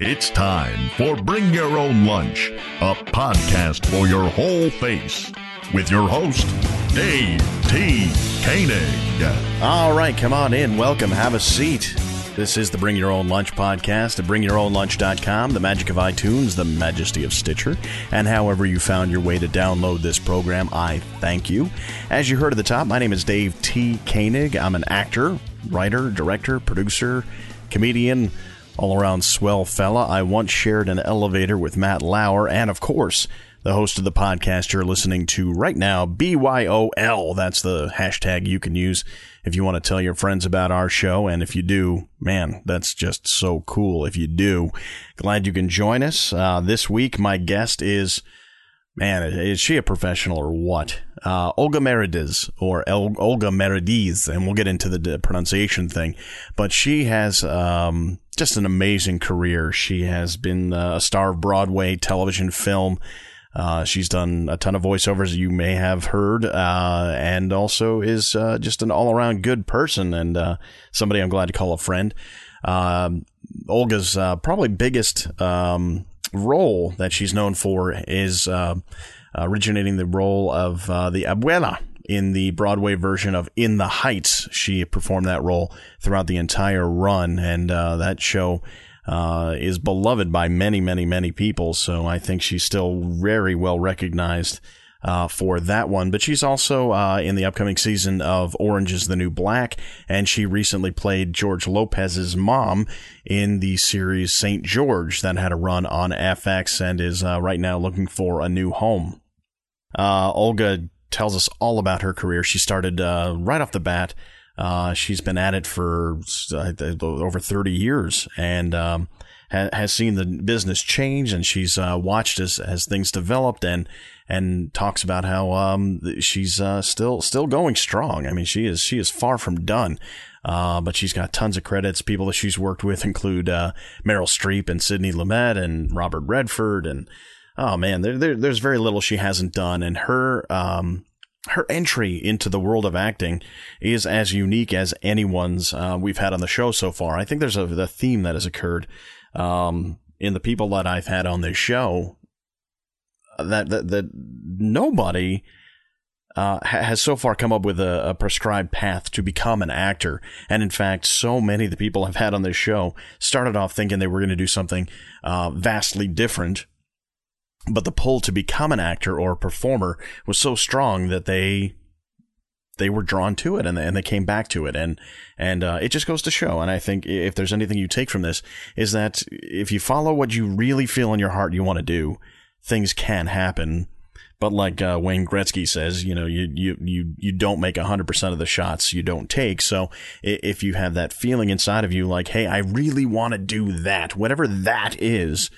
It's time for Bring Your Own Lunch, a podcast for your whole face, with your host, Dave T. Koenig. All right, come on in. Welcome. Have a seat. This is the Bring Your Own Lunch podcast at bringyourownlunch.com, the magic of iTunes, the majesty of Stitcher, and however you found your way to download this program, I thank you. As you heard at the top, my name is Dave T. Koenig. I'm an actor, writer, director, producer, comedian, all around swell fella. I once shared an elevator with Matt Lauer, and of course, the host of the podcast you're listening to right now, BYOL. That's the hashtag you can use if you want to tell your friends about our show. And if you do, man, that's just so cool. If you do, glad you can join us. Uh, this week, my guest is, man, is she a professional or what? Uh, Olga Merediz or El- Olga Merediz, and we'll get into the pronunciation thing, but she has, um, just an amazing career. She has been a star of Broadway, television, film. Uh, she's done a ton of voiceovers you may have heard, uh, and also is uh, just an all around good person and uh, somebody I'm glad to call a friend. Um, Olga's uh, probably biggest um, role that she's known for is uh, originating the role of the abuela in the Broadway version of In the Heights. She performed that role throughout the entire run, and that show uh, is beloved by many, many, many people. So I think she's still very well recognized. Uh, for that one, but she's also uh, in the upcoming season of Orange is the New Black, and she recently played George Lopez's mom in the series St. George that had a run on FX and is uh, right now looking for a new home. Uh, Olga tells us all about her career. She started uh, right off the bat she's been at it for over 30 years and um, ha- has seen the business change. And she's uh, watched as, as things developed and and talks about how um, she's uh, still still going strong. I mean, she is she is far from done. Uh, but she's got tons of credits. People that she's worked with include uh, Meryl Streep and Sidney Lumet and Robert Redford and oh man, there, there, there's very little she hasn't done. And her um, her entry into the world of acting is as unique as anyone's uh, we've had on the show so far. I think there's a, a theme that has occurred um, in the people that I've had on this show that that, that nobody uh, has so far come up with a, a, prescribed path to become an actor. And in fact, so many of the people I've had on this show started off thinking they were going to do something uh, vastly different. But the pull to become an actor or a performer was so strong that they they were drawn to it and they, and they came back to it. And and uh, it just goes to show. And I think if there's anything you take from this is that if you follow what you really feel in your heart you want to do things can happen but like uh, Wayne Gretzky says, you know, you you you you don't make hundred percent of the shots you don't take. So if you have that feeling inside of you, like, hey, I really want to do that, whatever that is,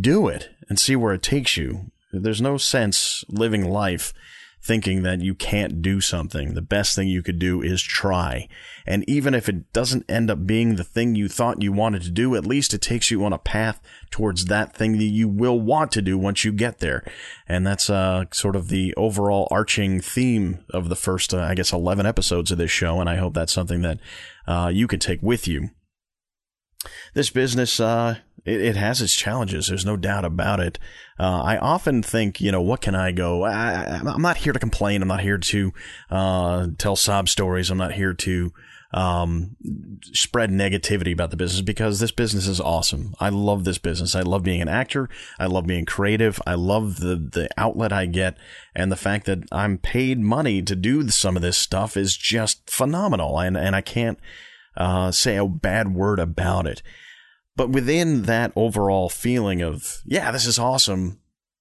do it and see where it takes you. There's no sense living life thinking that you can't do something. The best thing you could do is try. And even if it doesn't end up being the thing you thought you wanted to do, at least it takes you on a path towards that thing that you will want to do once you get there. And that's uh, sort of the overall arching theme of the first, uh, I guess, 11 episodes of this show. And I hope that's something that uh, you can take with you. This business, uh, it, it, has its challenges. There's no doubt about it. Uh, I often think, you know, what can I go? I, am not here to complain. I'm not here to uh, tell sob stories. I'm not here to um, spread negativity about the business because this business is awesome. I love this business. I love being an actor. I love being creative. I love the the outlet I get, and the fact that I'm paid money to do some of this stuff is just phenomenal. And and I can't uh, say a bad word about it. But within that overall feeling of, yeah, this is awesome,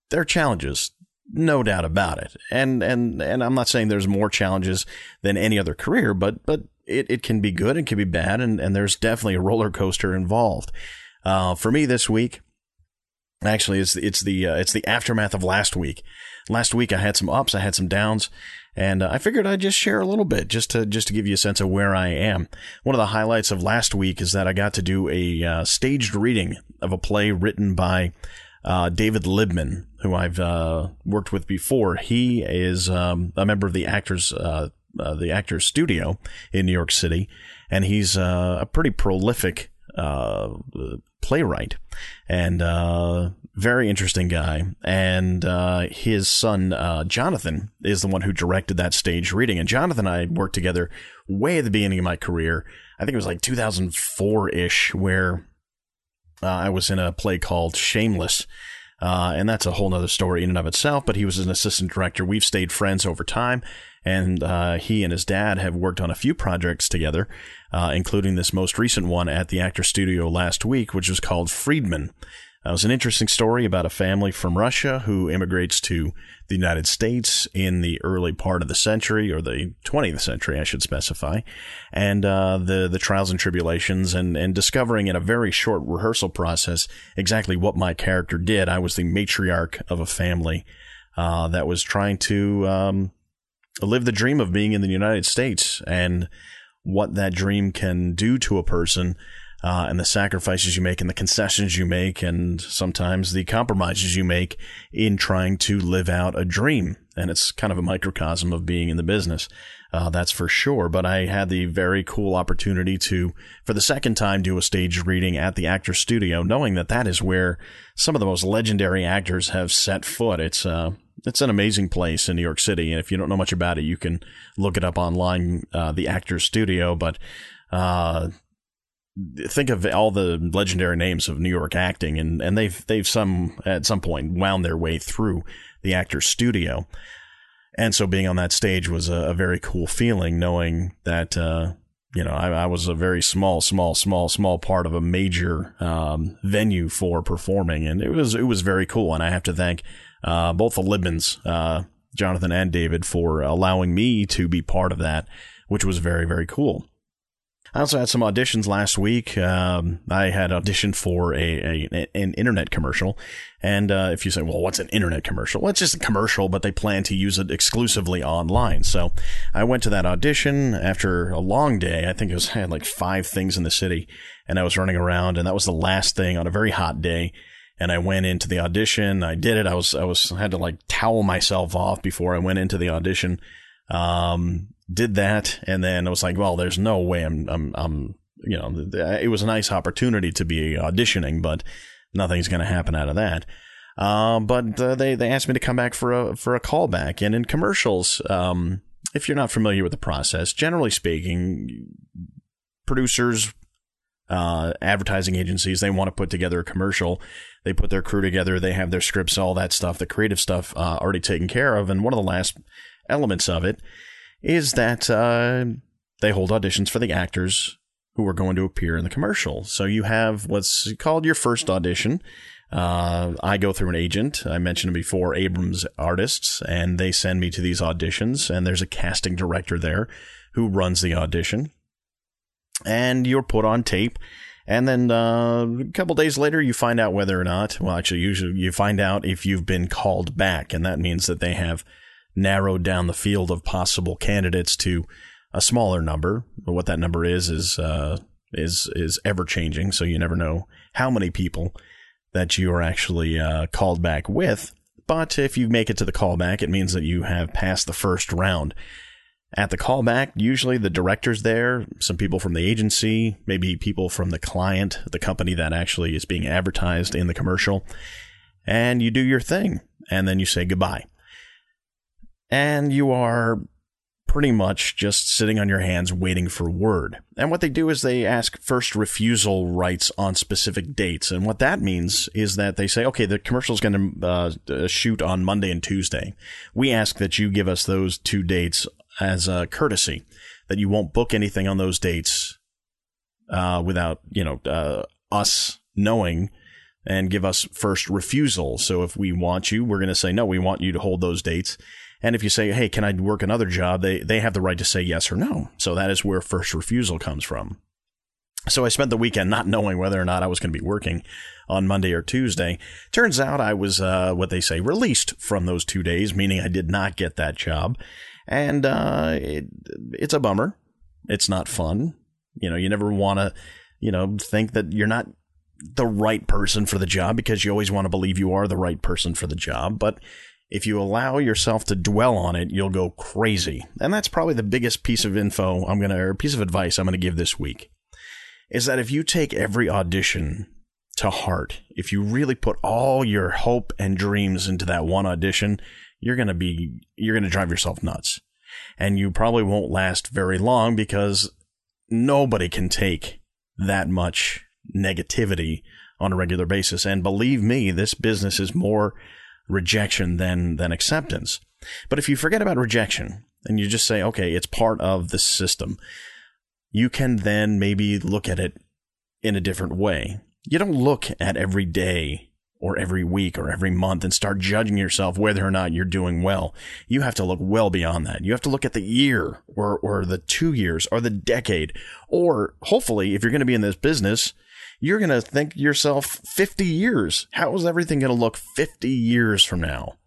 there are challenges, no doubt about it. And and and I'm not saying there's more challenges than any other career, but but it, it can be good, it can be bad, and, and there's definitely a roller coaster involved. Uh, for me this week, actually, it's it's the uh, it's the aftermath of last week. Last week I had some ups, I had some downs, and uh, I figured I'd just share a little bit just to just to give you a sense of where I am. One of the highlights of last week is that I got to do a uh, staged reading of a play written by uh, David Libman, who I've uh, worked with before. He is um, a member of the Actors uh, the Actors Studio in New York City, and he's a pretty prolific uh, playwright and uh, very interesting guy. And uh, his son uh, Jonathan is the one who directed that stage reading. And Jonathan and I worked together way at the beginning of my career. I think it was like 2004 ish, where uh, I was in a play called Shameless. And that's a whole nother story in and of itself. But he was an assistant director. We've stayed friends over time, and uh, he and his dad have worked on a few projects together, uh, including this most recent one at the Actor Studio last week, which was called Friedman. Uh, it was an interesting story about a family from Russia who immigrates to the United States in the early part of the century, or the 20th century, I should specify, and uh, the the trials and tribulations, and and discovering in a very short rehearsal process exactly what my character did. I was the matriarch of a family uh, that was trying to um, live the dream of being in the United States, and what that dream can do to a person uh, and the sacrifices you make and the concessions you make and sometimes the compromises you make in trying to live out a dream. And it's kind of a microcosm of being in the business. Uh, that's for sure. But I had the very cool opportunity to, for the second time, do a stage reading at the Actor Studio, knowing that that is where some of the most legendary actors have set foot. It's, uh, it's an amazing place in New York City. And if you don't know much about it, you can look it up online, uh, the Actors Studio. But, uh, think of all the legendary names of New York acting, and, and they've they've some at some point wound their way through the actor's studio, and so being on that stage was a, a very cool feeling, knowing that uh, you know I, I, was a very small, small, small, small part of a major um, venue for performing, and it was it was very cool, and I have to thank uh, both the Libmans, uh, Jonathan and David, for allowing me to be part of that, which was very very cool. I also had some auditions last week. Um, I had auditioned for a, a an internet commercial, and uh, if you say, "Well, what's an internet commercial?" Well, it's just a commercial, but they plan to use it exclusively online. So I went to that audition after a long day. I think it was I had like five things in the city, and I was running around, and that was the last thing on a very hot day. And I went into the audition. I did it. I was I was I had to like towel myself off before I went into the audition. Um, did that, and then I was like, well, there's no way I'm, I'm, I'm, you know, it was a nice opportunity to be auditioning, but nothing's going to happen out of that. Uh, but uh, they they asked me to come back for a for a callback, and in commercials, um, if you're not familiar with the process, generally speaking, producers, uh, advertising agencies, they want to put together a commercial. They put their crew together. They have their scripts, all that stuff, the creative stuff uh, already taken care of. And one of the last elements of it is that uh, they hold auditions for the actors who are going to appear in the commercial. So you have what's called your first audition. Uh, I go through an agent. I mentioned before, Abrams Artists, and they send me to these auditions. And there's a casting director there who runs the audition. And you're put on tape. And then uh, a couple days later, you find out whether or not, well, actually, usually you find out if you've been called back. And that means that they have narrowed down the field of possible candidates to a smaller number. But what that number is is uh, is is ever changing, so you never know how many people that you are actually uh, called back with. But if you make it to the callback, it means that you have passed the first round. At the callback, usually the director's there, some people from the agency, maybe people from the client, the company that actually is being advertised in the commercial, and you do your thing, and then you say goodbye and you are pretty much just sitting on your hands waiting for word. And what they do is they ask first refusal rights on specific dates. And what that means is that they say, okay, the commercial is going to uh, uh, shoot on Monday and Tuesday. We ask that you give us those two dates as a courtesy, that you won't book anything on those dates uh, without, you know, uh, us knowing and give us first refusal. So if we want you, we're going to say, no, we want you to hold those dates. And if you say, hey, can I work another job? They, they have the right to say yes or no. So that is where first refusal comes from. So I spent the weekend not knowing whether or not I was going to be working on Monday or Tuesday. Turns out I was, uh, what they say, released from those two days, meaning I did not get that job. And, uh, it, it's a bummer. It's not fun. You know, you never want to, you know, think that you're not the right person for the job because you always want to believe you are the right person for the job. But if you allow yourself to dwell on it, you'll go crazy. And that's probably the biggest piece of info I'm going to, or piece of advice I'm going to give this week. is that if you take every audition to heart, if you really put all your hope and dreams into that one audition, you're going to be, you're going to drive yourself nuts. And you probably won't last very long because nobody can take that much negativity on a regular basis. And believe me, this business is more rejection than, than acceptance. But if you forget about rejection and you just say, okay, it's part of the system, you can then maybe look at it in a different way. You don't look at every day or every week or every month and start judging yourself whether or not you're doing well. You have to look well beyond that. You have to look at the year or, or the two years or the decade. Or hopefully, if you're going to be in this business, you're going to think yourself 50 years. How is everything going to look 50 years from now?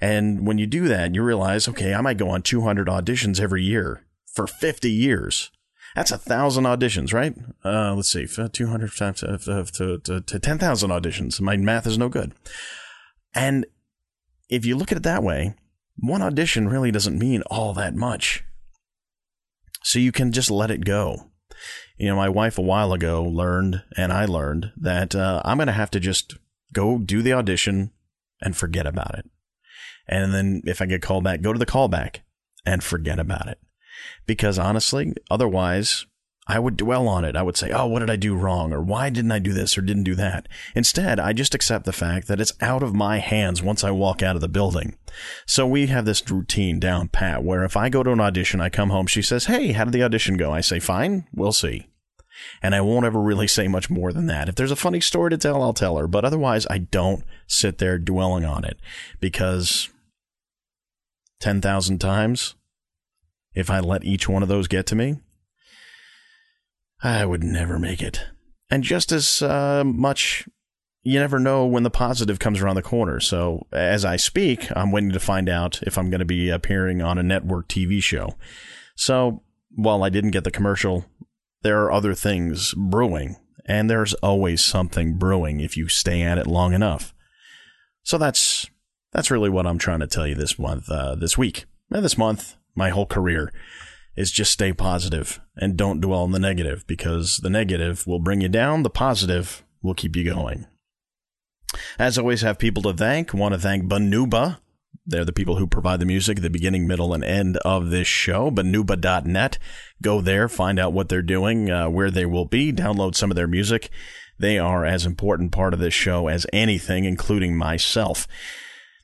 And when you do that, you realize, okay, I might go on 200 auditions every year for 50 years. That's a thousand auditions, right? Uh, let's see, 200 times uh, to, to, to 10,000 auditions. My math is no good. And if you look at it that way, one audition really doesn't mean all that much. So you can just let it go. You know, my wife a while ago learned, and I learned, that uh, I'm going to have to just go do the audition and forget about it. And then if I get called back, go to the callback and forget about it because honestly, otherwise, I would dwell on it. I would say, oh, what did I do wrong? Or why didn't I do this or didn't do that? Instead, I just accept the fact that it's out of my hands once I walk out of the building. So we have this routine down pat where if I go to an audition, I come home, she says, hey, how did the audition go? I say, fine, we'll see. And I won't ever really say much more than that. If there's a funny story to tell, I'll tell her. But otherwise, I don't sit there dwelling on it because 10,000 times if I let each one of those get to me, I would never make it. And just as uh, much, you never know when the positive comes around the corner. So as I speak, I'm waiting to find out if I'm going to be appearing on a network TV show. So while I didn't get the commercial, there are other things brewing, and there's always something brewing if you stay at it long enough. So that's that's really what I'm trying to tell you this month, uh, this week, and this month, my whole career is just stay positive and don't dwell on the negative because the negative will bring you down. The positive will keep you going. As always, have people to thank. Want to thank Banuba. They're the people who provide the music at the beginning, middle, and end of this show. Banuba.net. Go there, find out what they're doing, uh, where they will be, download some of their music. They are as important part of this show as anything, including myself.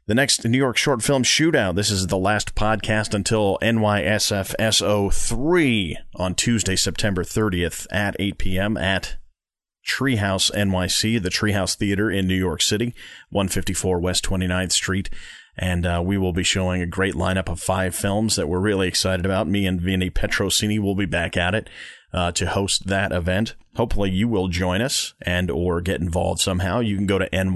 The next New York short film shootout. This is the last podcast until NYSFSO 3 on Tuesday, September 30th at 8 p.m. at Treehouse NYC, the Treehouse Theater in New York City, 154 West 29th Street. And uh, we will be showing a great lineup of five films that we're really excited about. Me and Vinny Petrosini will be back at it uh, to host that event. Hopefully you will join us and or get involved somehow. You can go to nysfso.com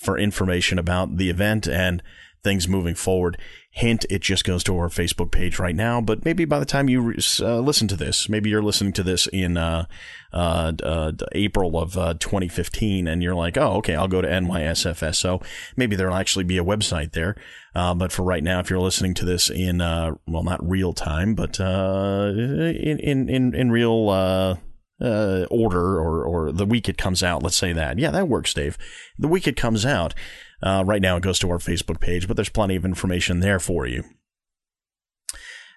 for information about the event and things moving forward. Hint, it just goes to our Facebook page right now, but maybe by the time you uh, listen to this, maybe you're listening to this in uh, uh, uh April of uh, 2015, and you're like, oh, okay, I'll go to NYSFSO. Maybe there'll actually be a website there. Uh, but for right now, if you're listening to this in, well, not real time, but in, in, in, in real order or, or the week it comes out. Let's say that. Yeah, that works, Dave. The week it comes out. Uh, right now it goes to our Facebook page, but there's plenty of information there for you.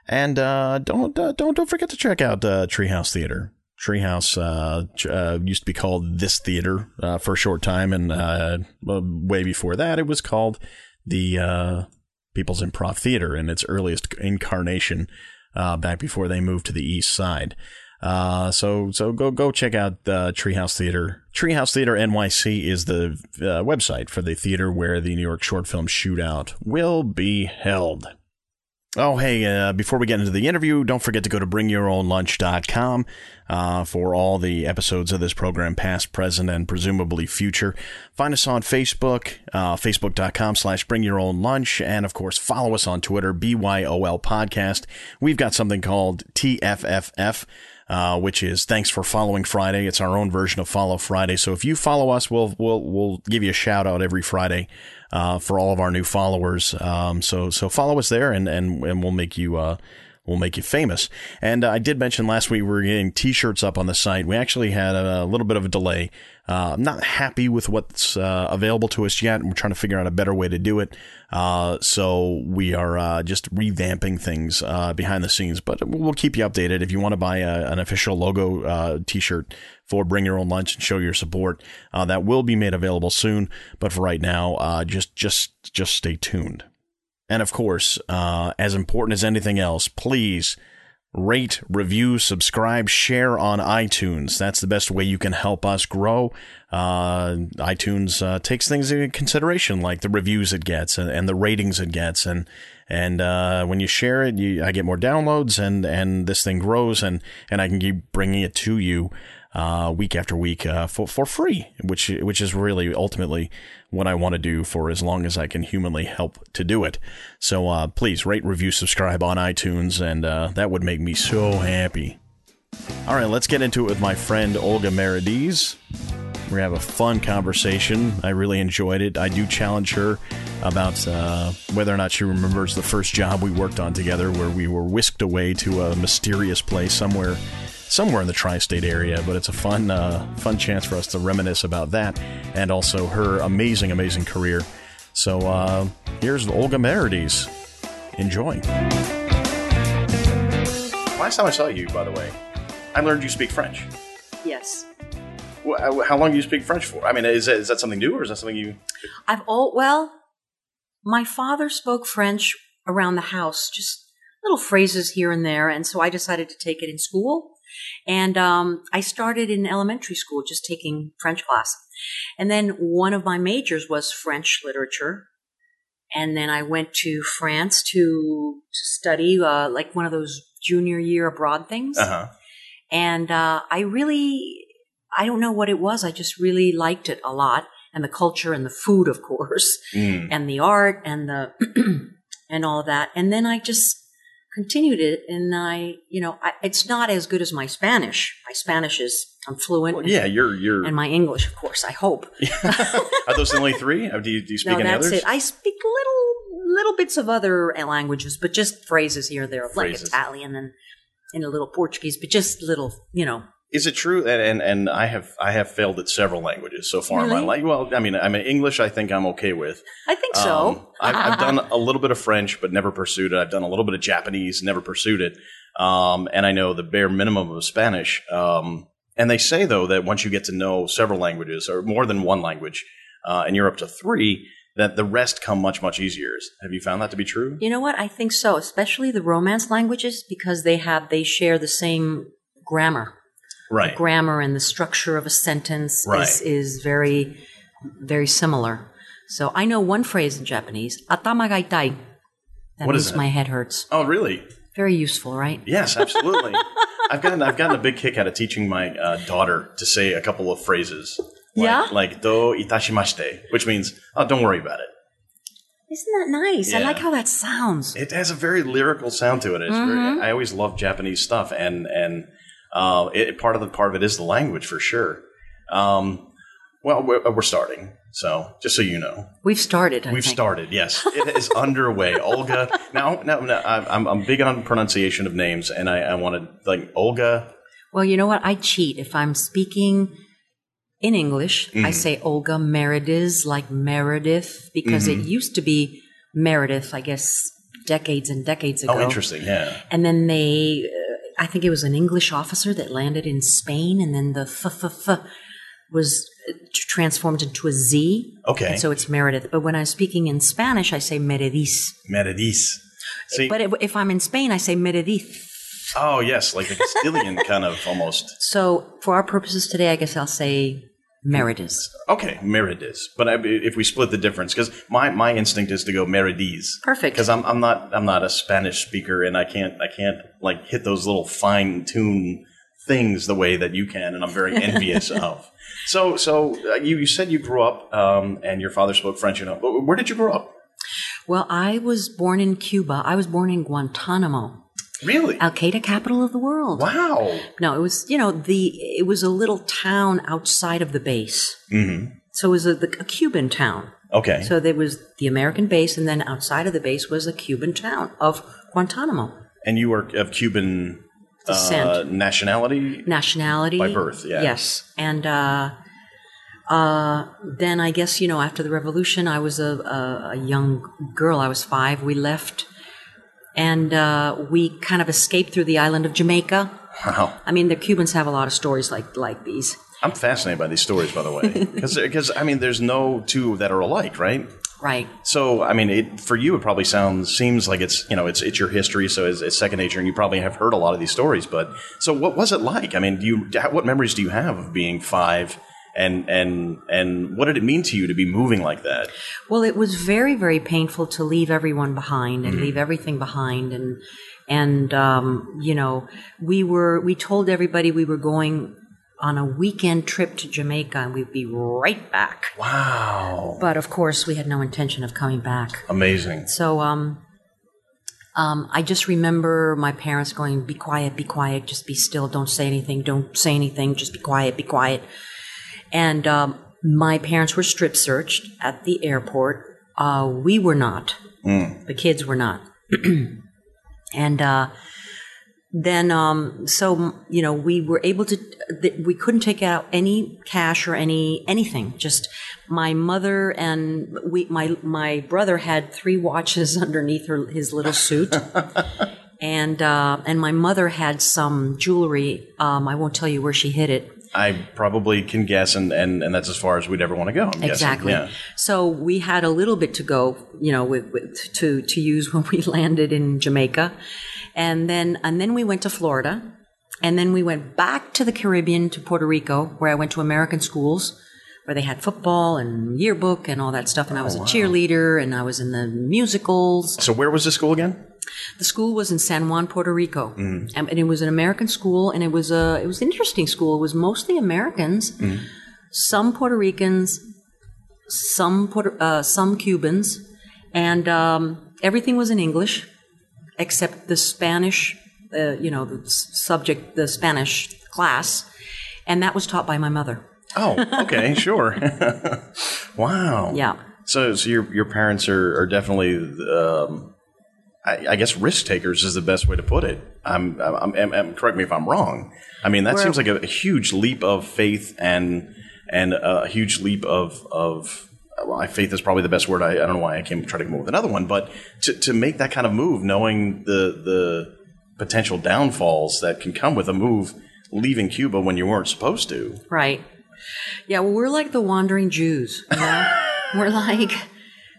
And uh, don't uh, don't don't forget to check out uh, Treehouse Theater. Treehouse uh, used to be called This Theater for a short time, and way before that, it was called the People's Improv Theater in its earliest incarnation, back before they moved to the East Side. Uh, so so go go check out the Treehouse Theater. Treehouse Theater NYC is the uh, website for the theater where the New York Short Film Shootout will be held. Oh, hey, uh, before we get into the interview, don't forget to go to bringyourownlunch.com uh, for all the episodes of this program, past, present, and presumably future. Find us on Facebook, uh, facebook.com slash bringyourownlunch, and of course, follow us on Twitter, BYOL Podcast. We've got something called TFFF uh, which is thanks for following Friday. It's our own version of Follow Friday. So if you follow us, we'll we'll we'll give you a shout out every Friday uh, for all of our new followers. Um, so so follow us there, and and and we'll make you. Uh, will make you famous. And uh, I did mention last week we were getting T-shirts up on the site. We actually had a, a little bit of a delay. Uh, I'm not happy with what's uh, available to us yet. and We're trying to figure out a better way to do it. Uh, so we are uh, just revamping things uh, behind the scenes, but we'll keep you updated. If you want to buy a, an official logo T-shirt for Bring Your Own Lunch and show your support, that will be made available soon. But for right now, just just just stay tuned. And of course, uh, as important as anything else, please rate, review, subscribe, share on iTunes. That's the best way you can help us grow. Uh, iTunes uh, takes things into consideration, like the reviews it gets and, and the ratings it gets, and and uh, when you share it, you, I get more downloads, and and this thing grows, and and I can keep bringing it to you uh, week after week uh, for for free, which which is really ultimately what I want to do for as long as I can humanly help to do it. So uh, please rate, review, subscribe on iTunes, and uh, that would make me so happy. All right, let's get into it with my friend Olga Merediz. We have a fun conversation. I really enjoyed it. I do challenge her about uh, whether or not she remembers the first job we worked on together, where we were whisked away to a mysterious place somewhere somewhere in the tri-state area. But it's a fun, uh, fun chance for us to reminisce about that and also her amazing, amazing career. So uh, here's Olga Merediz. Enjoy. Last time I saw you, by the way, I learned you speak French. Yes. Uh, how long do you speak French for? I mean, is that, is that something new or is that something you? I've all well, my father spoke French around the house, just little phrases here and there, and so I decided to take it in school. And um, I started in elementary school just taking French class. And then one of my majors was French literature. And then I went to France to, to study, uh, like one of those junior year abroad things. Uh-huh. And uh, I really, I don't know what it was. I just really liked it a lot. And the culture and the food, of course, Mm. and the art and the, and all of that. And then I just continued it and I, you know, I, it's not as good as my Spanish. My Spanish is, I'm fluent. Well, yeah, you're you're. And my English, of course, I hope. Are those the only three? Uh, Do you, do you speak no, any that's others? it. I speak little, little bits of other languages, but just phrases here or there, Phrases. like Italian and, and a little Portuguese, but just little, you know. Is it true? And, and and I have I have failed at several languages so far in my life. Well, I mean, I mean English. I think I'm okay with. I think so. Um, I've, I've done a little bit of French, but never pursued it. I've done a little bit of Japanese, never pursued it. Um, and I know the bare minimum of Spanish. Um, and they say though that once you get to know several languages or more than one language, uh, and you're up to three, that the rest come much much easier. Have you found that to be true? You know what? I think so, especially the Romance languages because they have they share the same grammar. Right. Grammar and the structure of a sentence Right. is, is very very similar. So I know one phrase in Japanese, atamagaitai. That What means is that? my head hurts. Oh, really? Very useful, right? Yes, absolutely. I've gotten I've gotten a big kick out of teaching my uh, daughter to say a couple of phrases. Like, Yeah? Like do itashimashite, which means oh, don't worry about it. Isn't that nice? I like how that sounds. It has a very lyrical sound to it. It's very, I always love Japanese stuff, and and uh, it, part of the part of it is the language for sure. Um, well, we're, we're starting, so just so you know, We've started. I we've think. started. Yes, it is underway. Olga. Now, now, now I'm, I'm big on pronunciation of names, and I, I want to like Olga. Well, you know what? I cheat. If I'm speaking in English, Mm-hmm. I say Olga Merediz, like Meredith, because Mm-hmm. it used to be Meredith, I guess, decades and decades ago. Oh, interesting. Yeah. And then they, uh, I think it was an English officer that landed in Spain, and then the f f f was uh, transformed into a Z. Okay. And so it's Meredith. But when I'm speaking in Spanish, I say Merediz. Meredith. See, But if, if I'm in Spain, I say Meredith. oh yes, like the Castilian kind of almost. So for our purposes today, I guess I'll say Meredith. Okay, Meredith. But I, if we split the difference, because my, my instinct is to go Merediz. Perfect. Because I'm I'm not I'm not a Spanish speaker, and I can't I can't like hit those little fine tune things the way that you can, and I'm very envious of. So so uh, you you said you grew up, um, and your father spoke French. You know, but where did you grow up? Well, I was born in Cuba. I was born in Guantanamo, Really? Al Qaeda capital of the world. Wow. No, it was you know the it was a little town outside of the base. hmm So it was a, the, a Cuban town. Okay. So there was the American base, and then outside of the base was a Cuban town of Guantanamo. And you were of Cuban Descent. uh, nationality. nationality By birth, yeah. Yes, and uh, uh, then I guess you know after the revolution, I was a, a, a young girl. I was five. We left, and uh, we kind of escaped through the island of Jamaica. Wow. I mean, the Cubans have a lot of stories like like these. I'm fascinated by these stories, by the way, because I mean, there's no two that are alike, right? Right. So, I mean, it, for you, it probably sounds seems like it's you know it's it's your history, so it's, it's second nature, and you probably have heard a lot of these stories. But so, what was it like? I mean, do you what memories do you have of being five, and and and what did it mean to you to be moving like that? Well, it was very, very painful to leave everyone behind and leave everything behind, and and um, you know, we were we told everybody we were going on a weekend trip to Jamaica, and we'd be right back. Wow, But of course, we had no intention of coming back. amazing. So, um, um, I just remember my parents going, "Be quiet, be quiet, just be still, don't say anything, don't say anything, just be quiet, be quiet." And um, my parents were strip searched at the airport. Uh, we were not. The kids were not. and uh, then, um, so you know, we were able to. Th- we couldn't take out any cash or any anything. Just my mother and we. My my brother had three watches underneath her his little suit. And uh, and my mother had some jewelry. Um, I won't tell you where she hid it. I probably can guess, and, and, and that's as far as we'd ever want to go. I'm. Exactly. Yeah. So we had a little bit to go, you know, with, with, to to use when we landed in Jamaica, and then and then we went to Florida, and then we went back to the Caribbean to Puerto Rico, where I went to American schools, where they had football and yearbook and all that stuff, and I Oh, was a cheerleader and I was in the musicals. So where was the school again? The school was in San Juan, Puerto Rico. Um, and it was an American school, and it was a it was an interesting school. It was mostly Americans, Mm-hmm. some Puerto Ricans, some Puerto, uh, some Cubans, and um, everything was in English except the Spanish. Uh, you know, the subject, the Spanish class, and that was taught by my mother. Oh, okay, sure. wow. Yeah. So, so your your parents are, are definitely, um, I, I guess, risk takers is the best way to put it. I'm, I'm, I'm, I'm- correct me if I'm wrong. I mean, that We're- seems like a, a huge leap of faith and and a huge leap of of. Well, faith is probably the best word. I, I don't know why I came try to come up with another one, but to, to make that kind of move, knowing the the potential downfalls that can come with a move, leaving Cuba when you weren't supposed to. Right. Yeah, well, we're like the wandering Jews. You know? we're like,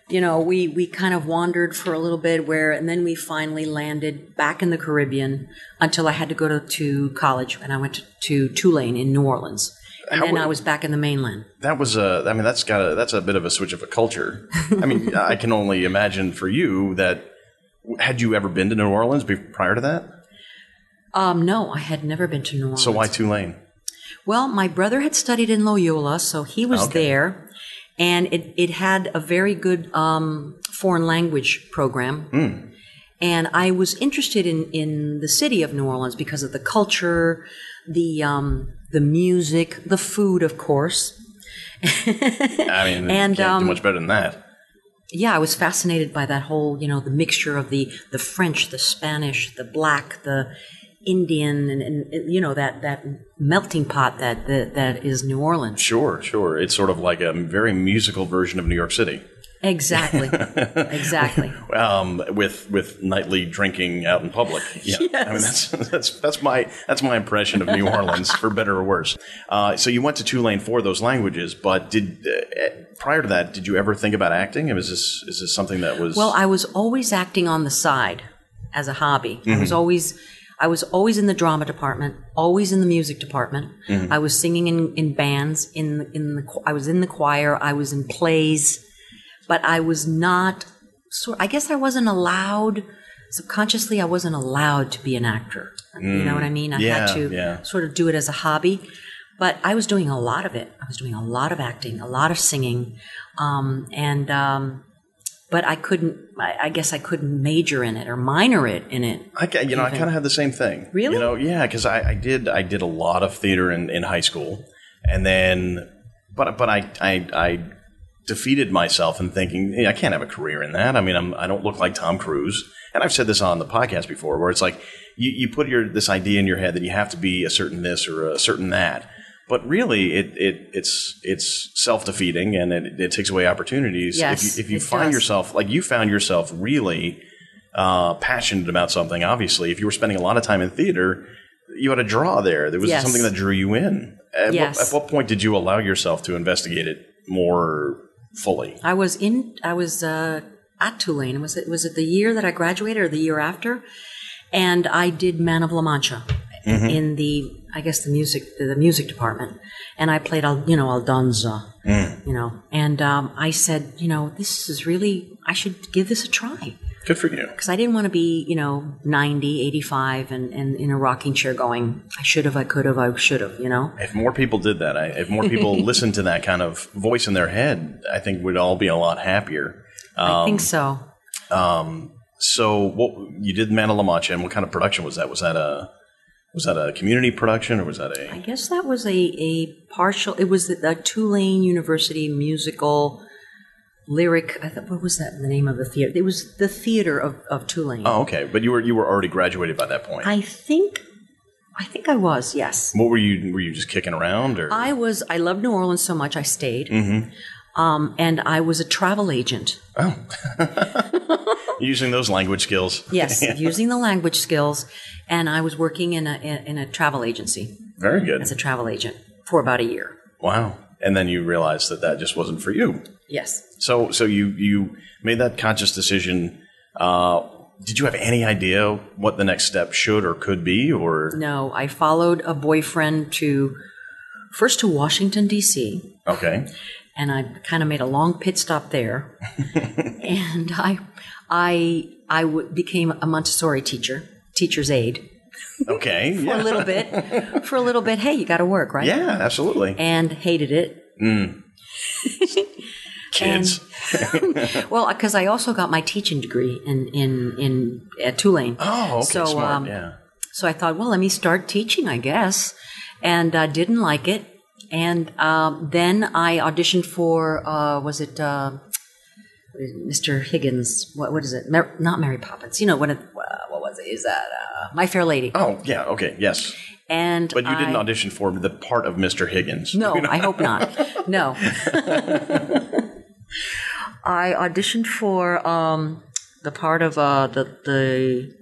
you know, we, we kind of wandered for a little bit where, and then we finally landed back in the Caribbean until I had to go to, to college and I went to, to Tulane in New Orleans. And How then would- I was back in the mainland. That was a. I mean, that's got a. That's a bit of a switch of a culture. I mean, I can only imagine for you that. Had you ever been to New Orleans prior to that? Um, no, I had never been to New Orleans. So why Tulane? Well, my brother had studied in Loyola, so he was Okay. there, and it, it had a very good um, foreign language program. And I was interested in, in the city of New Orleans because of the culture, the um, the music, the food, of course. I mean, And, can't um, do much better than that. Yeah, I was fascinated by that whole, you know, the mixture of the the French, the Spanish, the black, the Indian, and, and you know that that melting pot that that, that is New Orleans. Sure, sure. It's sort of like a very musical version of New York City, Exactly. exactly. um, with with nightly drinking out in public. Yeah, I mean that's that's that's my that's my impression of New Orleans, for better or worse. Uh, so you went to Tulane for those languages, but did uh, prior to that, did you ever think about acting? Is this is this something that was Well, I was always acting on the side as a hobby. I was always I was always in the drama department, always in the music department. I was singing in, in bands, in in the I was in the choir, I was in plays, but I was not so I guess I wasn't allowed subconsciously I wasn't allowed to be an actor. You know what I mean? I Yeah, had to yeah. sort of do it as a hobby. But I was doing a lot of it. I was doing a lot of acting, a lot of singing, um, and um, but I couldn't. I, I guess I couldn't major in it or minor it in it. I, you know, I kind of had the same thing. Really? You know, yeah, because I, I did I did a lot of theater in, in high school, and then, but but I I, I defeated myself in thinking hey, I can't have a career in that. I mean, I'm, I don't look like Tom Cruise, and I've said this on the podcast before, where it's like you, you put your this idea in your head that you have to be a certain this or a certain that. But really, it, it it's it's self defeating and it, it takes away opportunities. Yes, if you, if you find does. yourself like you found yourself really uh, passionate about something, obviously, if you were spending a lot of time in theater, you had a draw there. There was Yes. something that drew you in. At, Yes. what, at what point did you allow yourself to investigate it more fully? I was in. I was uh, at Tulane. Was it was it the year that I graduated or the year after? And I did Man of La Mancha in the I guess the music the music department, and I played Al you know Aldonza, mm. you know, and um, I said you know this is really I should give this a try Good for you. because I didn't want to be you know 90, 85 and, and in a rocking chair going I should have I could have I should have you know If more people did that, I, if more people listened to that kind of voice in their head, I think we'd all be a lot happier. I think um, so. Um, so, what you did Man of La Mancha, and what kind of production was that? Was that a was that a community production, or was that a? I guess that was a, a partial. It was the, the Tulane University musical lyric. I thought what was that the name of the theater? It was the theater of, of Tulane. Oh, okay. But you were you were already graduated by that point. I think, I think I was. Yes, what were you were you just kicking around, or I was. I loved New Orleans so much. I stayed. Mm-hmm. Um, and I was a travel agent. Oh, using those language skills? Yes, using the language skills, and I was working in a in, in a travel agency Very good. as a travel agent for about a year. Wow. And then you realized that that just wasn't for you. Yes. So so you you made that conscious decision. Uh, did you have any idea what the next step should or could be, or No, I followed a boyfriend to first to Washington D.C. okay? And I kind of made a long pit stop there, and I, I, I w- became a Montessori teacher, teacher's aide Okay, for yeah. a little bit. For a little bit, hey, you got to work, right? Yeah, absolutely. And hated it. Kids. Well, because I also got my teaching degree in in in at Tulane. oh, okay, so, smart. um, yeah. So I thought, well, let me start teaching, I guess, and uh, didn't like it. And um, then I auditioned for uh, was it uh, Mr. Higgins? What what is it? Mar- not Mary Poppins. You know what? It, uh, what was it? Is that uh, My Fair Lady? Oh, yeah. Okay. Yes. And But you didn't audition for the part of Mr. Higgins. No, I hope not. No. I auditioned for um, the part of uh, the the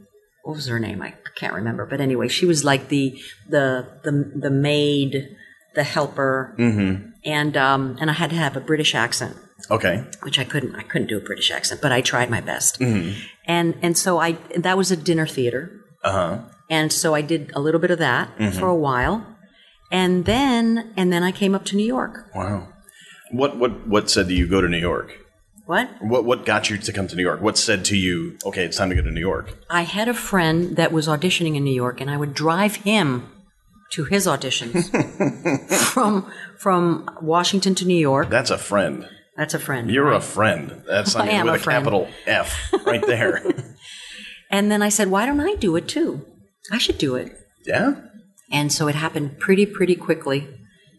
what was her name? I can't remember. But anyway, she was like the the the the maid, the helper, mm-hmm. and um, and I had to have a British accent Okay. which I couldn't. I couldn't do a British accent, but I tried my best. And and so I that was a dinner theater, Uh huh. and so I did a little bit of that for a while, and then and then I came up to New York. Wow. What what what said to you go to New York? What? What what got you to come to New York? What said to you, okay, it's time to go to New York? I had a friend that was auditioning in New York, and I would drive him to his auditions from from Washington to New York. That's a friend. That's a friend. You're a friend. That's I I am with a friend. capital F right there. And then I said, "Why don't I do it too? I should do it." yeah. And so it happened pretty, pretty quickly.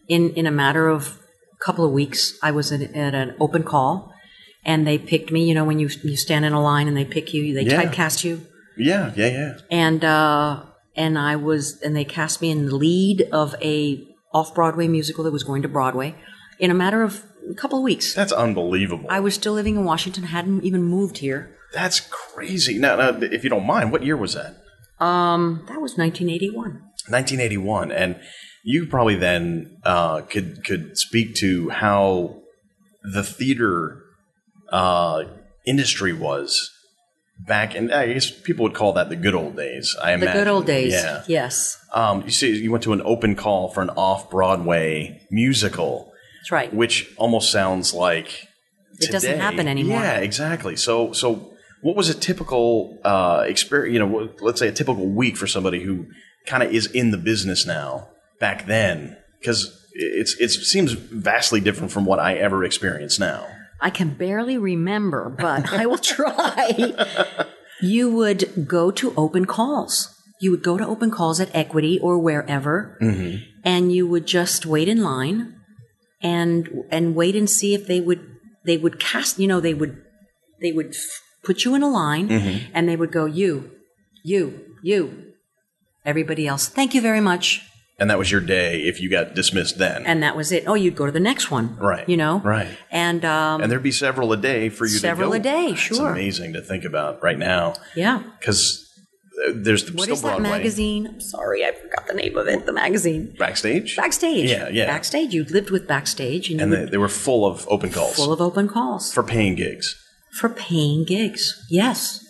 In in a matter of a couple of weeks, I was at, at an open call, and they picked me. You know, when you you stand in a line and they pick you, they Yeah. typecast you, Yeah. Yeah. Yeah. and uh, and I was, and they cast me in the lead of a off Broadway musical that was going to Broadway. In a matter of a couple of weeks, That's unbelievable. I was still living in Washington, hadn't even moved here. That's crazy. Now, now, if you don't mind, what year was that? Um, that was 1981. 1981, and you probably then uh, could could speak to how the theater uh, industry was back in. I guess people would call that the good old days. I imagine. The imagine. good old days. Yeah. Yes, Um, you see, you went to an open call for an off Broadway musical, that's right. which almost sounds like It doesn't happen anymore. Yeah, exactly. So, so what was a typical uh, experience? You know, let's say a typical week for somebody who kind of is in the business now. Back then, because it's it seems vastly different from what I ever experience now. I can barely remember, but I will try. You would go to open calls. You would go to open calls at Equity or wherever, and you would just wait in line and and wait and see if they would they would cast, you know, they would, they would f- put you in a line Mm-hmm. and they would go, you, you, you, everybody else. Thank you very much. And that was your day if you got dismissed then. And that was it. Oh, you'd go to the next one. Right. You know? Right. And, um, And there'd be several a day for you Several to go. a day, It's sure. amazing to think about right now yeah. because there's the, What still is that magazine? I'm sorry, I forgot the name of it. The magazine. backstage, Backstage. Yeah, yeah. Backstage. You lived with Backstage and, and you they, they were full of open calls full of open calls for paying gigs. for paying gigs. Yes.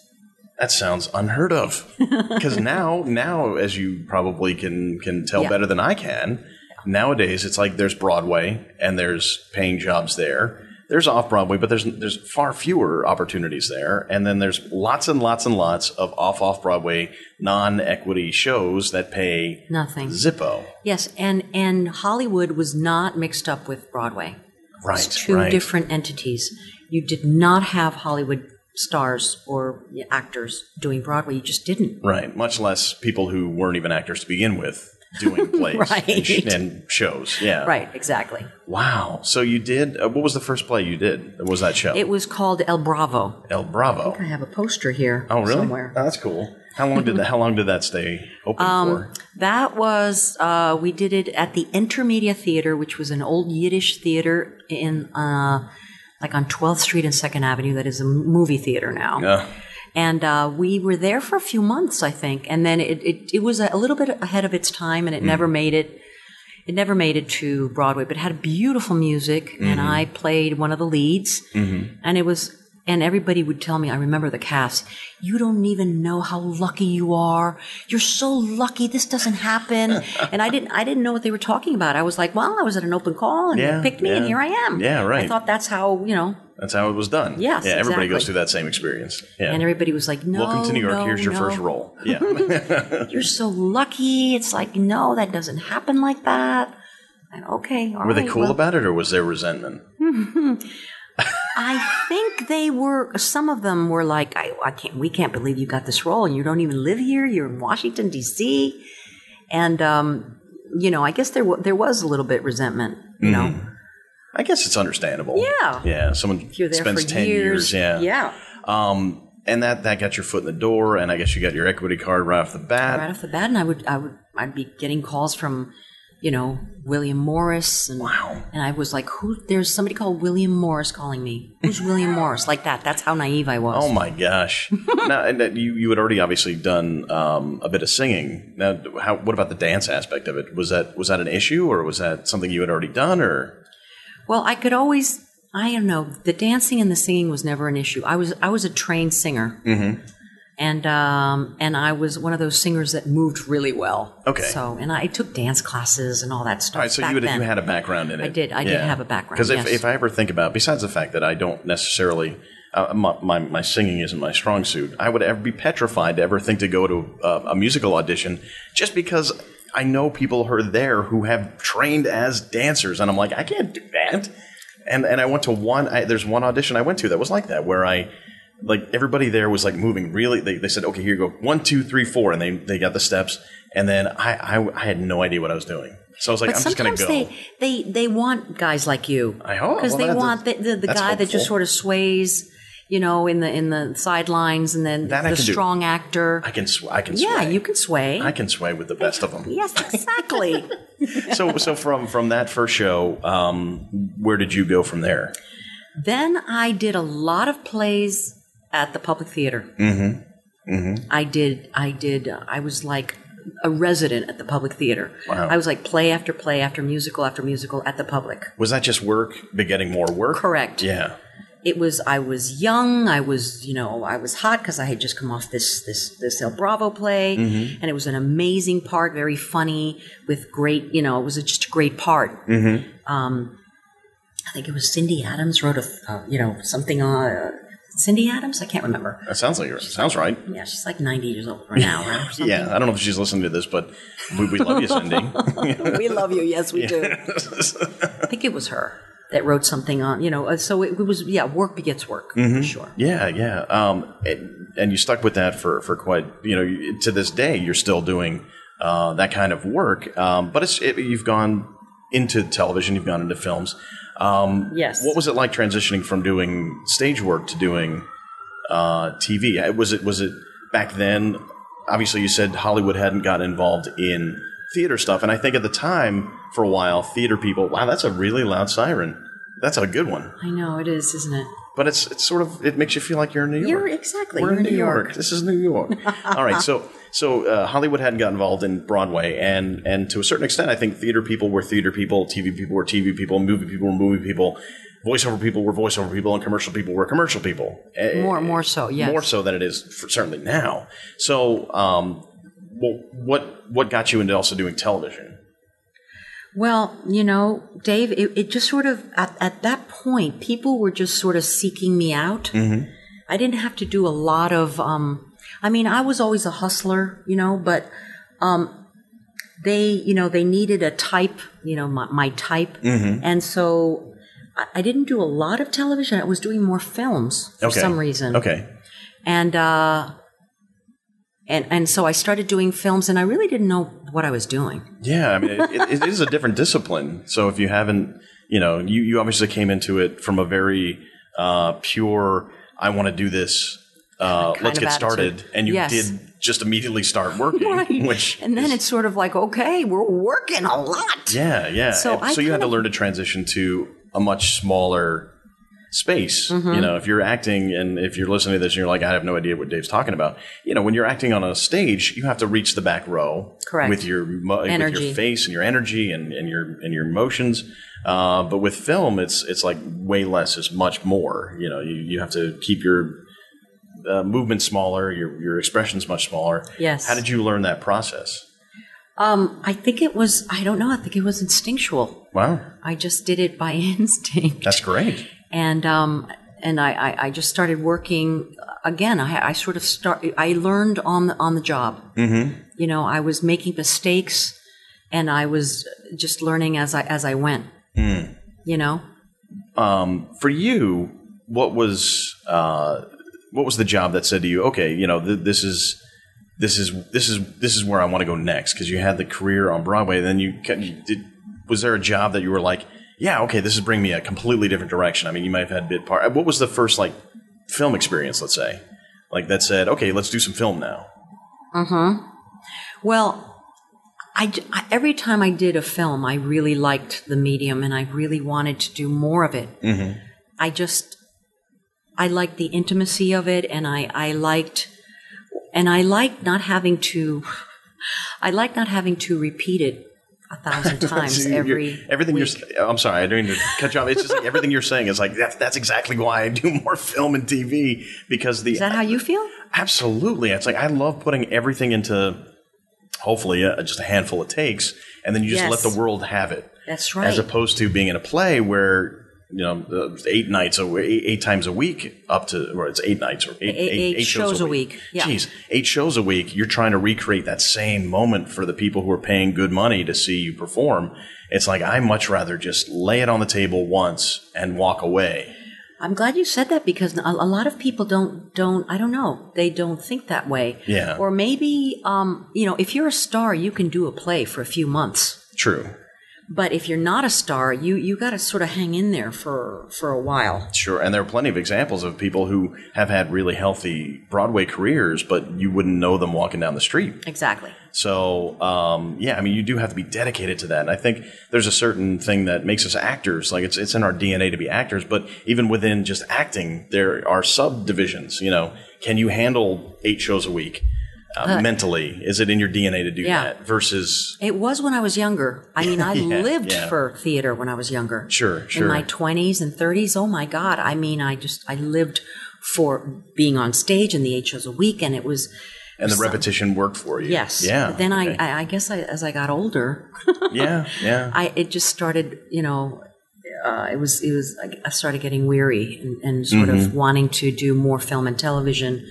That sounds unheard of. Because now, now, as you probably can can tell Yeah. better than I can, nowadays it's like there's Broadway and there's paying jobs there. There's off Broadway, but there's there's far fewer opportunities there. And then there's lots and lots and lots of off off Broadway non equity shows that pay Nothing. Zippo. Yes, and and Hollywood was not mixed up with Broadway. Right, It's two right. different entities. You did not have Hollywood stars or actors doing Broadway. You just didn't. Right. Much less people who weren't even actors to begin with doing plays Right. and, sh- and shows. Yeah. Right, exactly. Wow. So you did. Uh, what was the first play you did? What was that show? It was called El Bravo. El Bravo. I have a poster here. Oh, really? Somewhere. Oh, that's cool. How long did that? How long did that stay open Um, for? That was uh, we did it at the Entermedia Theater, which was an old Yiddish theater in uh, like on 12th Street and Second Avenue. That is a movie theater now. Uh, And uh, we were there for a few months, I think, and then it, it, it was a little bit ahead of its time, and it never made it. It never made it to Broadway, but it had beautiful music, and I played one of the leads, and it was. And everybody would tell me, I remember the cast, you don't even know how lucky you are. You're so lucky this doesn't happen. and I didn't, I didn't know what they were talking about. I was like, well, I was at an open call and Yeah, they picked me and here I am. Yeah, right. I thought that's how, you know, that's how it was done. Yes, Yeah. Everybody exactly. goes through that same experience. Yeah. and everybody was like, no. Welcome to New York. no, Here's your no. first role. Yeah. you're so lucky. It's like, no, that doesn't happen like that. And okay, were they cool well, about it, or was there resentment? I think they were. Some of them were like, I, I can't. We can't believe you got this role, and you don't even live here. You're in Washington D.C. And um, you know, I guess there wa there was a little bit resentment. You know, I guess it's understandable. Yeah. Yeah. Someone if you're there spends ten years, Yeah. yeah. Um, and that that got your foot in the door, and I guess you got your equity card right off the bat. Right off the bat, and I would, I would, I'd be getting calls from, you know, William Morris, and Wow. and I was like, who? There's somebody called William Morris calling me. Who's William Morris? Like that. That's how naive I was. Oh my gosh! now and that you you had already obviously done um, a bit of singing. Now, how what about the dance aspect of it? Was that was that an issue, or was that something you had already done? Or Well, I could always, I don't know, the dancing and the singing was never an issue. I was, I was a trained singer. Mm-hmm. And, um, and I was one of those singers that moved really well. Okay. So, and I took dance classes and all that stuff. all right, so you had, then. you had a background in it. I did. I did have a background, Because if, yes. if I ever think about, besides the fact that I don't necessarily. Uh, my, my, my singing isn't my strong suit. I would ever be petrified to ever think to go to uh, a musical audition just because I know people who are there who have trained as dancers, and I'm like, I can't do that. And and I went to one. I, there's one audition I went to that was like that, where I like everybody there was like moving really. They, they said, okay, here you go, one, two, three, four, and they they got the steps, and then I I, I had no idea what I was doing. So I was like, But I'm just gonna go. they, they, they want guys like you. I hope. Because Well, they want the, the, the guy that just sort of sways, you know, in the, in the sidelines and then That the can do. strong actor. I can sw- I can yeah, sway. you can sway. I can sway with the best of them. yes, exactly. so so from from that first show, um, where did you go from there? Then I did a lot of plays at the public theater. Mm-hmm. Mm-hmm. I did. I did. uh, I was like a resident at the public theater. Wow. I was like play after play after musical after musical at the public. Was that just work begetting more work? Correct. Yeah. It was. I was young. I was. You know. I was hot because I had just come off this this this El Bravo play, Mm-hmm. and it was an amazing part. Very funny with great. You know, it was just a great part. Mm-hmm. Um, I think it was Cindy Adams wrote a. Uh, you know, something on. Cindy Adams. I can't remember. That sounds like sounds right. Yeah, she's like 90 years old right now, right? Yeah, I don't know if she's listening to this, but we, we love you, Cindy. we love you. Yes, we do. I think it was her that wrote something on, you know, uh, so it, it was, yeah, work begets work, for sure. yeah, yeah. Um, and, and you stuck with that for for quite you know to this day. You're still doing uh, that kind of work, um, but it's it, you've gone into television. You've gone into films. Um, Yes. What was it like transitioning from doing stage work to doing uh, TV? Uh, Was it was it back then? Obviously, you said Hollywood hadn't gotten involved in theater stuff, and I think at the time, for a while, theater people. Wow, that's a really loud siren. That's a good one. I know it is, isn't it? But it's it's sort of it makes you feel like you're in New York. You're exactly. We're in New York. This is New York. All right, so so uh, Hollywood hadn't got involved in Broadway, and and to a certain extent, I think theater people were theater people, TV people were TV people, movie people were movie people, voiceover people were voiceover people, and commercial people were commercial people. Eh, More, more so. Yes. more so than it is certainly now. So, um, well, what what got you into also doing television? Well, you know, Dave, it, it just sort of at, at that point, people were just sort of seeking me out. Mm-hmm. I didn't have to do a lot of. Um, I mean, I was always a hustler, you know, but um, they, you know, they needed a type, you know, my, my type, Mm-hmm. and so I, I didn't do a lot of television. I was doing more films for Okay. some reason Okay, and uh, and and so I started doing films, and I really didn't know what I was doing. Yeah, I mean, it, it, is a different discipline. So if you haven't, you know, you, you obviously came into it from a very uh, pure, I want to do this, uh, let's get attitude. started. And you Yes. did just immediately start working, Right. which. and then is- it's sort of like, okay, we're working a lot. Yeah, yeah. So so you had to learn to transition to a much smaller space. Mm-hmm. You know, if you're acting and if you're listening to this and you're like, I have no idea what Dave's talking about. You know, when you're acting on a stage, you have to reach the back row Correct. with your with your face and your energy and, and your and your emotions. Uh, but with film, it's it's like way less is much more. You know, you, you have to keep your uh, movement smaller, your your expressions much smaller. Yes. How did you learn that process? Um, I think it was, I don't know, I think it was instinctual. Wow, I just did it by instinct. that's great. and um, and I, I, I just started working again. I, I sort of start. I learned on the on the job. Mm-hmm. You know, I was making mistakes, and I was just learning as I as I went. You know, um, for you, what was uh, what was the job that said to you, okay, you know, th- this is this is this is this is where I want to go next? Because you had the career on Broadway, then you, you did. Was there a job that you were like, yeah, okay, this is bringing me a completely different direction? I mean, you might have had bit part. What was the first like film experience? Let's say, like that said, okay, let's do some film now. Mhm. Well. I every time I did a film, I really liked the medium, and I really wanted to do more of it. I just, I liked the intimacy of it, and I, I liked, and I liked not having to, I like not having to repeat it a thousand times See, you're- every everything week. you're. I'm sorry, I didn't mean to cut you off. It's just like everything you're saying is like that's that's exactly why I do more film and TV because the Is that how you feel? Absolutely. It's like I love putting everything into hopefully uh, just a handful of takes, and then you just Yes. let the world have it. That's right. As opposed to being in a play where you know eight nights a eight, eight times a week up to or it's eight nights or eight, Eight- eight shows a week. Yeah. Jeez, eight shows a week. You're trying to recreate that same moment for the people who are paying good money to see you perform. It's like I much rather just lay it on the table once and walk away. I'm glad you said that because a, a lot of people don't don't I don't know they don't think that way. Yeah. Or maybe um, you know if you're a star you can do a play for a few months, True. But if you're not a star you you got to sort of hang in there for for a while. Sure, and there are plenty of examples of people who have had really healthy Broadway careers, but you wouldn't know them walking down the street. Exactly. So, um, yeah, I mean, you do have to be dedicated to that. And I think there's a certain thing that makes us actors. Like it's it's in our DNA to be actors, but even within just acting, there are subdivisions. You know, can you handle eight shows a week uh, mentally? Is it in your DNA to do Yeah. that? Versus, It was when I was younger. I mean, I Yeah, lived yeah. for theater when I was younger. Sure, sure. In my 20s and 30s, oh my God. I mean, I just, I lived for being on stage and the eight shows a week, and it was, and the repetition worked for you. yes. Yeah. But then okay. I, I, I guess I, as I got older, yeah, yeah. I, it just started, you know, uh, it was, it was, I- I started getting weary and, and sort Mm-hmm. of wanting to do more film and television.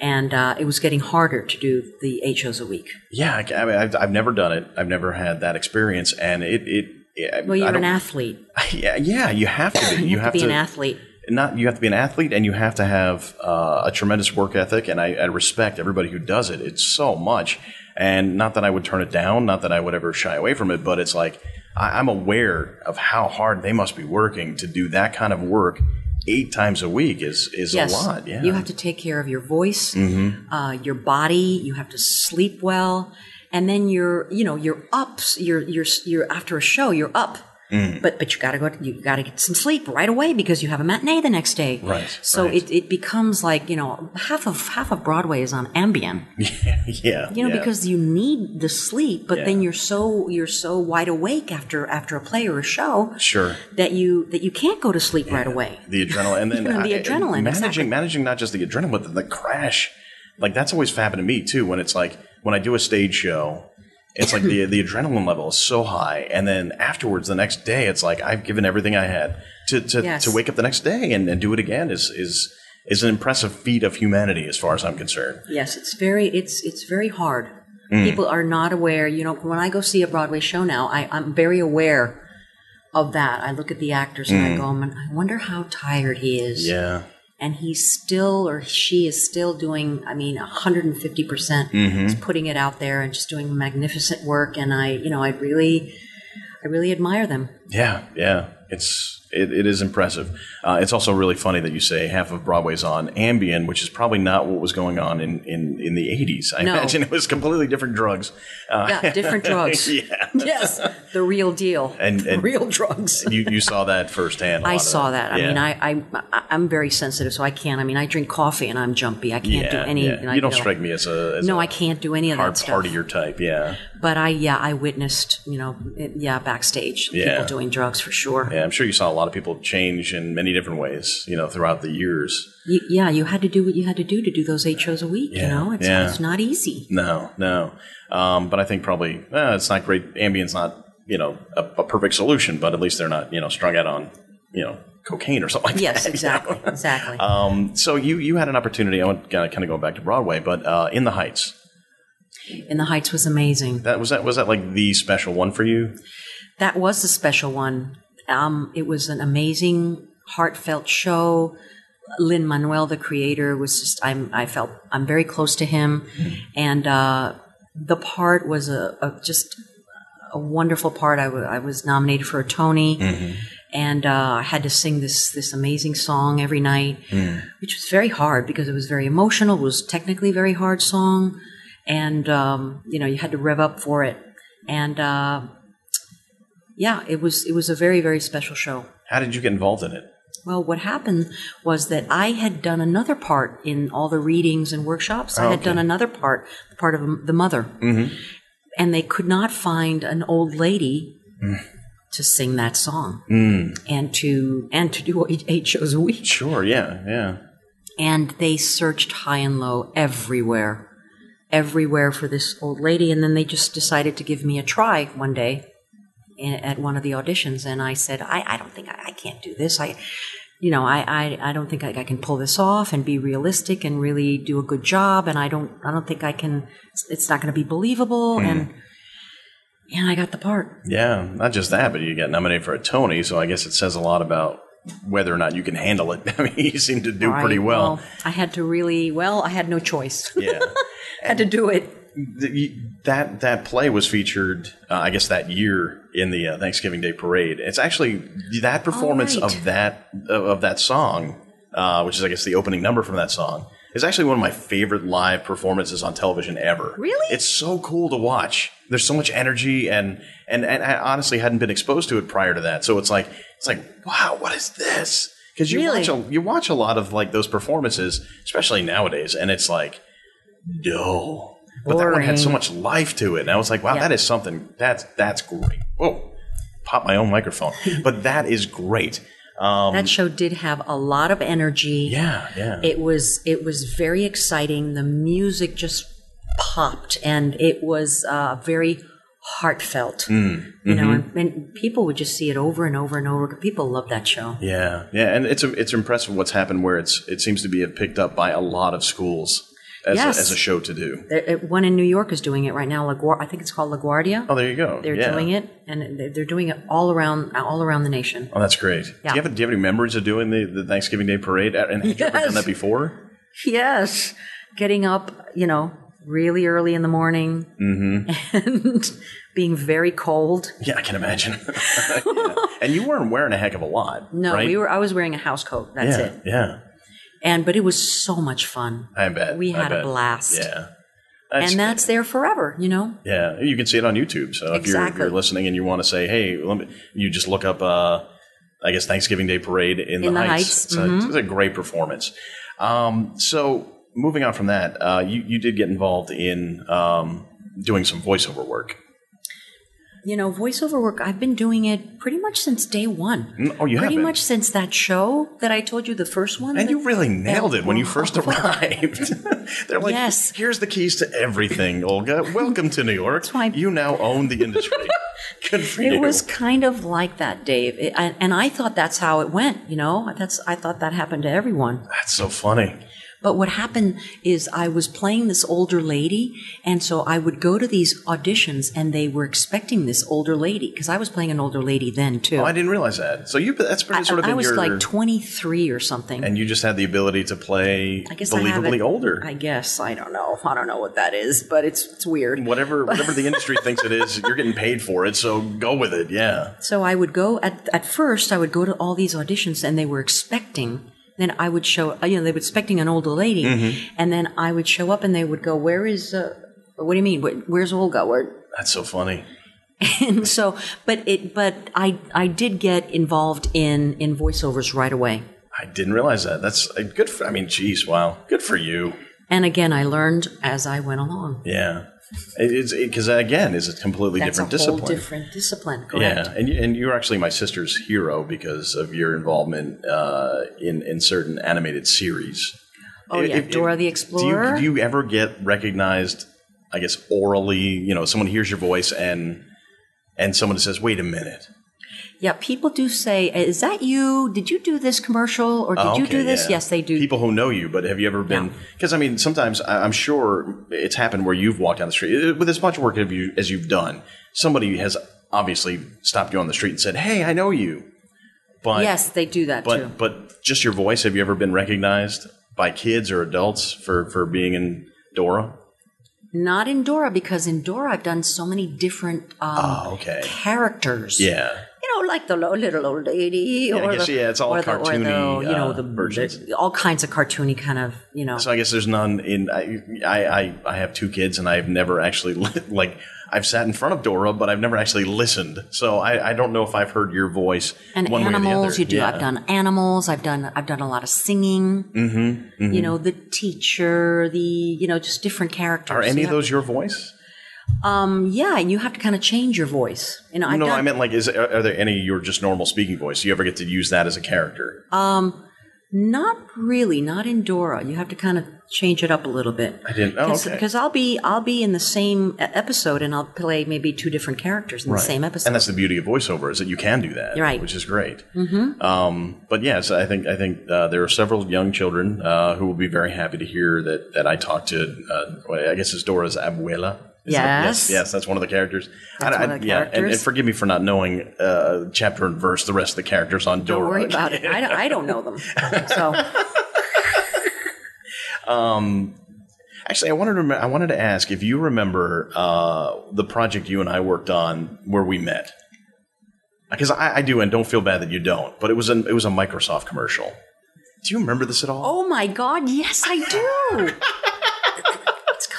And uh, it was getting harder to do the eight shows a week. Yeah, I, I mean, I've, I've never done it. I've never had that experience, and it it. it Well, you're an athlete. Yeah, yeah, you have to be. You, have to be to an athlete. Not you have to be an athlete, and you have to have uh, a tremendous work ethic. And I, I respect everybody who does it. It's so much, and not that I would turn it down, not that I would ever shy away from it, but it's like I, I'm aware of how hard they must be working to do that kind of work eight times a week is is yes, a lot. Yeah, Mm-hmm. you have to take care of your voice, uh, your body. You have to sleep well, and then you're, you know, you're up. You're, you're, you're after a show. You're up, Mm. but but you got to go. You got to get some sleep right away because you have a matinee the next day. Right, So right. it, it becomes like you know half of half of Broadway is on Ambien. yeah, You know yeah. because you need the sleep, but then you're so you're so wide awake after after a play or a show sure. that you that you can't go to sleep right away. the adrenaline and then You know, the I- adrenaline, managing exactly. managing not just the adrenaline but the, the crash like that's always happened to me too when it's like when i do a stage show it's like the the adrenaline level is so high and then afterwards the next day it's like i've given everything i had to to, Yes. to wake up the next day and, and do it again is is is an impressive feat of humanity as far as i'm concerned Yes, it's very it's it's very hard. Mm. People are not aware. You know, when I go see a Broadway show now, I, I'm very aware of that. I look at the actors and I go, I wonder how tired he is. Mm. yeah And he's still or she is still doing. I mean, 150 percent Mm-hmm. is putting it out there and just doing magnificent work. And I, you know, I really, I really admire them. Yeah, yeah, it's it, it is impressive. Uh, it's also really funny that you say half of Broadway's on Ambien, which is probably not what was going on in in, in the eighties. I No. imagine it was completely different drugs. Uh, Yeah, different drugs. yeah, Yes, the real deal. And- and- real drugs. you you saw that firsthand. I saw that. I Yeah. mean, I, I, I- I'm very sensitive, so I can't. I mean, I drink coffee and I'm jumpy. I can't yeah, do any. yeah. you don't know, strike me as a as No, I can't do any of hard that stuff. partier type. Yeah, But I, yeah, I witnessed, you know, it, yeah, backstage, Yeah. people doing drugs for sure. yeah. I'm sure you saw a lot of people change in many different ways. You know, throughout the years. You, yeah, you had to do what you had to do to do those eight shows a week. Yeah, You know, it's, yeah. it's not easy. No, no. Um, but I think probably eh, it's not great. Ambien's not you know a, a perfect solution, but at least they're not you know strung out on you know cocaine or something like Yes, that. you exactly, know? exactly. Um, so you you had an opportunity. I want to kind of go back to Broadway, but uh, in the Heights. In the Heights was amazing. That was that was that like the special one for you? That was the special one. Um, it was an amazing, heartfelt show. Lin Manuel, the creator, was just I'm I felt I'm very close to him, and uh, the part was a, a just a wonderful part. I was nominated for a Tony, and uh, I had to sing this this amazing song every night, which was very hard because it was very emotional. It was technically a very hard song, and um, you know you had to rev up for it, and uh, yeah, it was it was a very very special show. How did you get involved in it? Well, what happened was that I had done another part in all the readings and workshops. I had okay. done another part, the part of the mother, Mm-hmm. and they could not find an old lady Mm. to sing that song and to and to do eight, eight shows a week. Sure. Yeah. Yeah. And they searched high and low everywhere, everywhere for this old lady. And then they just decided to give me a try one day at one of the auditions. And I said, I, I don't think I, I can't do this. I, you know, I, I, I don't think I, I can pull this off and be realistic and really do a good job. And I don't, I don't think I can, it's not going to be believable. Hmm. And, and I got the part. Yeah. Not just that, but you got nominated for a Tony, so I guess it says a lot about whether or not you can handle it. I mean, you seem to do pretty Right. well. I had to really, well, I had no choice. Yeah. had to do it. That that play was featured, uh, I guess, that year in the uh, Thanksgiving Day Parade. It's actually that performance right. of that of, of that song, uh, which is, I guess, the opening number from that song, is actually one of my favorite live performances on television ever. Really? It's so cool to watch. There's so much energy, and and and I honestly hadn't been exposed to it prior to that, so it's like it's like wow, what is this? Because you Really? watch a, you watch a lot of like those performances, especially nowadays, and it's like dull. But that one had so much life to it, and I was like, wow, Yeah. that is something. That's that's great. Whoa, pop my own microphone, but that is great. Um, That show did have a lot of energy. yeah, yeah. It was it was very exciting. The music just popped, and it was uh, very heartfelt. Mm, You know, mm-hmm. and, and people would just see it over and over and over. People love that show. Yeah, yeah, and it's it's impressive what's happened where it's it seems to be picked up by a lot of schools as, Yes. a, as a show to do. There, uh, one in New York is doing it right now. LaGuar- I think it's called LaGuardia. Oh, there you go. They're yeah. doing it, and they- they're doing it all around all around the nation. Oh, that's great. Yeah. Do you have do you have any memories of doing the, the Thanksgiving Day parade? And have you ever done that before? Yes, getting up, you know, really early in the morning and being very cold. Yeah, I can imagine. Yeah. And you weren't wearing a heck of a lot. No, right? we were. I was wearing a house coat. That's yeah, it. Yeah, And but it was so much fun, I bet. We had a blast. Yeah. That's, and that's there forever. You know. yeah, you can see it on YouTube. So if, you're, if Exactly. you're listening and you want to say, hey, let me, you just look up, uh, I guess, Thanksgiving Day Parade in, In the, the Heights. Heights, Mm-hmm. It's, a, it's a great performance. Um, so moving on from that, uh, you, you did get involved in um, doing some voiceover work. You know, voiceover work. I've been doing it pretty much since day one. Mm, Oh, you have pretty much since that show that I told you, the first one. And you really nailed it when you first arrived. They're like, Yes. here's the keys to everything, Olga. Welcome to New York. why- You now own the industry. Good for It you. was kind of like that, Dave, It- and, and I thought that's how it went. You know, that's I thought that happened to everyone. That's so funny. But what happened is I was playing this older lady, and so I would go to these auditions, and they were expecting this older lady because I was playing an older lady then too. Oh, I didn't realize that. So you that's been I, sort of I was your like 23 or something. and you just had the ability to play I guess believably it- older. I guess I don't know. I don't know what that is, but it's it's weird. whatever whatever the industry thinks it is, you're getting paid for it, so go with it. Yeah. So I would go at at first. I would go to all these auditions, and they were expecting. Then I would show. You know, they were expecting an older lady, Mm-hmm. and then I would show up, and they would go, "Where is? Uh, what do you mean? Where, where's Olga? Where?" That's so funny. And so, but it, but I, I did get involved in in voiceovers right away. I didn't realize that. That's uh, good for I mean, geez, wow. Good for you. And again, I learned as I went along. Yeah. It, it's because again, is a completely That's different a whole discipline. different discipline. Correct. Yeah, and and you're actually my sister's hero because of your involvement uh, in in certain animated series. Oh yeah, Dora the Do you, Explorer. do you ever get recognized? I guess orally, you know, someone hears your voice and and someone says, "Wait a minute." Yeah, people do say, "Is that you? Did you do this commercial, or did Oh, you do this?" yeah. Yes, they do. People who know you, but have you ever been? Because I mean, sometimes I'm sure it's happened where you've walked down the street Uh, with as much work as you as you've done. Somebody has obviously stopped you on the street and said, "Hey, I know you." But yes, they do that but too. but just your voice. Have you ever been recognized by kids or adults for for being in Dora? Not in Dora because in Dora I've done so many different um, Oh, okay. characters. Yeah. You know, like the little old lady, I or guess, the, yeah, it's all or the, the, you know, uh, the versions. all kinds of cartoony kind of, you know. So I guess there's none in. I I I, I have two kids and I've never actually li- like I've sat in front of Dora, but I've never actually listened. So I, I don't know if I've heard your voice and one way or the animals, you do. Yeah. I've done animals. I've done. I've done a lot of singing. Mm-hmm, You know, the teacher, the you know, just different characters. Are any You of those your voice? Um, yeah, and you have to kind of change your voice. You know, I've no, done, I meant like, is are, are there any your just normal speaking voice? Do you ever get to use that as a character? Um, Not really, not in Dora. You have to kind of change it up a little bit. I didn't. Oh, okay. Because I'll be I'll be in the same episode and I'll play maybe two different characters in the same episode. And that's the beauty of voiceover is that you can do that, right. Which is great. Mm-hmm. Um, but yes, I think I think uh, there are several young children uh, who will be very happy to hear that that I talked to. Uh, I guess it's Dora's abuela. Is that- Yes. yes, yes, that's one of the characters. That's I- I- one of the yeah, and- And, forgive me for not knowing uh, chapter and verse the rest of the characters on Dora. Don't worry about it. I don't, I don't know them. So Actually, I wanted to I wanted to ask if you remember uh, the project you and I worked on where we met. Because I, I do, and don't feel bad that you don't. But it was an, it was a Microsoft commercial. Do you remember this at all? Oh my God! Yes, I do.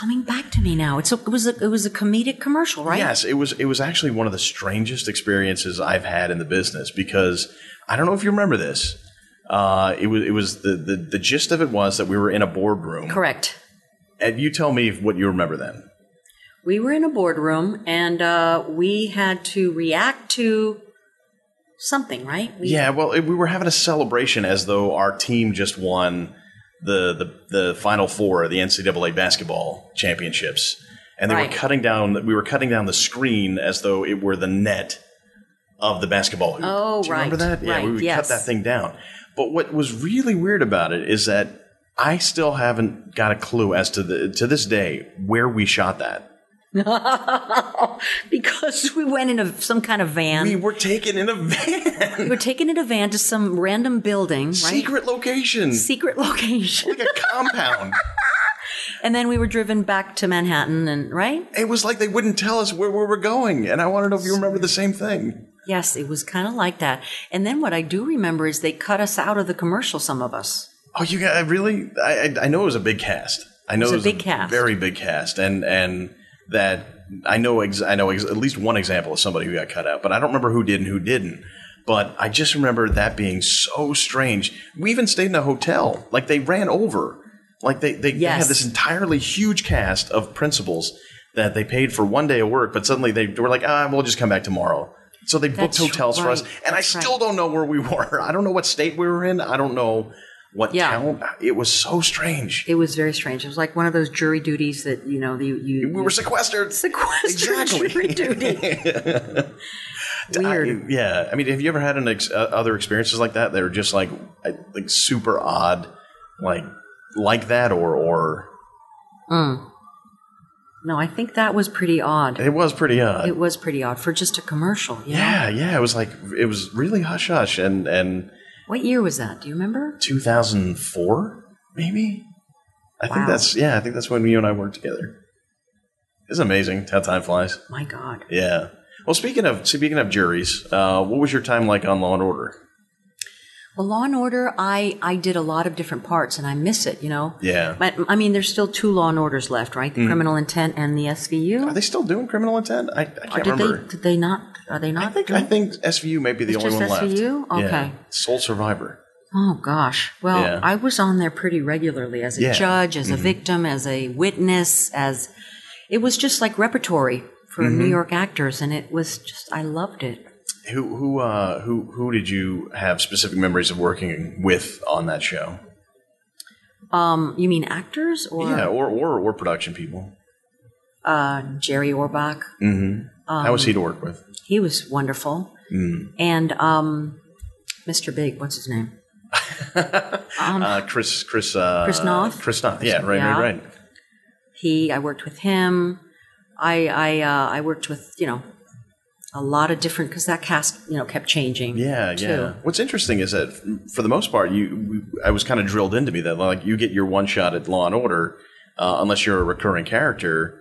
coming back to me now. It's a, it was a, it was a comedic commercial, right? Yes, it was. It was actually one of the strangest experiences I've had in the business because I don't know if you remember this. Uh, it was. It was the, the the gist of it was that we were in a boardroom, Correct. and you tell me what you remember then. We were in a boardroom and uh, we had to react to something, right? We, Yeah, well, it, we were having a celebration as though our team just won the the, the Final Four of the NCAA basketball championships, and they Right. were cutting down. We were cutting down the screen as though it were the net of the basketball hoop. Oh, Do you remember right, that? Yeah, we would yes. cut that thing down. But what was really weird about it is that I still haven't got a clue as to the to this day where we shot that. because we went in a, some kind of van. We We, were taken in a van, we were taken in a van to some random building, right? secret location, Secret location. like a compound. And then we were driven back to Manhattan, and right? It was like they wouldn't tell us where we were going, and I want to know if you remember the same thing. Yes, it was kind of like that. And then what I do remember is they cut us out of the commercial. Some of us. Oh, you got really? I I I know it was a big cast. I know it was it was a big cast. very big cast, and and that I know ex- I know ex- at least one example of somebody who got cut out, but I don't remember who did and who didn't. But I just remember that being so strange. We even stayed in a hotel. Like they ran over. Like they they, they had this entirely huge cast of principals that they paid for one day of work, but suddenly they were like, ah, we'll just come back tomorrow. So they booked That's hotels for us, right. and I still right. don't know where we were. I don't know what state we were in. I don't know what Yeah. town. It was so strange. It was very strange. It was like one of those jury duties that you know you you We were sequestered. sequestered Exactly. jury duty. Weird. I- yeah, I mean, have you ever had an ex- uh, other experiences like that? That are just like like super odd, like like that, or or no, I think that was pretty odd. it was pretty odd. It was pretty odd for just a commercial. Know? yeah, yeah, it was like it was really hush hush, and and What year was that? Do you remember? 2004 maybe. I think that's yeah. I think that's when you and I worked together. It's amazing how time flies. My God. Yeah. Well, speaking of speaking of juries, uh, what was your time like on Law and Order? Well, Law and Order, I I did a lot of different parts, and I miss it. You know. Yeah. But I mean, there's still two Law and Orders left, right? The Criminal Intent and the SVU. Are they still doing criminal intent? I, I can't did remember. they? Did they not? Are they not? I think I think SVU may be the It's only one left. SVU? Yeah. Okay. Sole survivor. Oh gosh. Well, Yeah. I was on there pretty regularly as a Yeah. Mm-hmm. judge, as a victim, as a witness, as it was just like repertory for Mm-hmm. New York actors, and it was just I loved it. Who who uh, who who did you have specific memories of working with on that show? Um, you mean actors or yeah, or, or or production people. uh, Jerry Orbach? Mm-hmm. How was he to work with? He was wonderful, Mm. and um, Mr. Big, what's his name? Uh, Chris Chris uh, Chris Noth? Chris Noth. Yeah, right, Yeah. right, right. He, I worked with him. I I uh, I worked with you know a lot of different because that cast you know kept changing. Yeah, too. yeah. What's interesting is that for the most part, you I was kind of drilled into me that like you get your one shot at Law and Order, uh, unless you're a recurring character,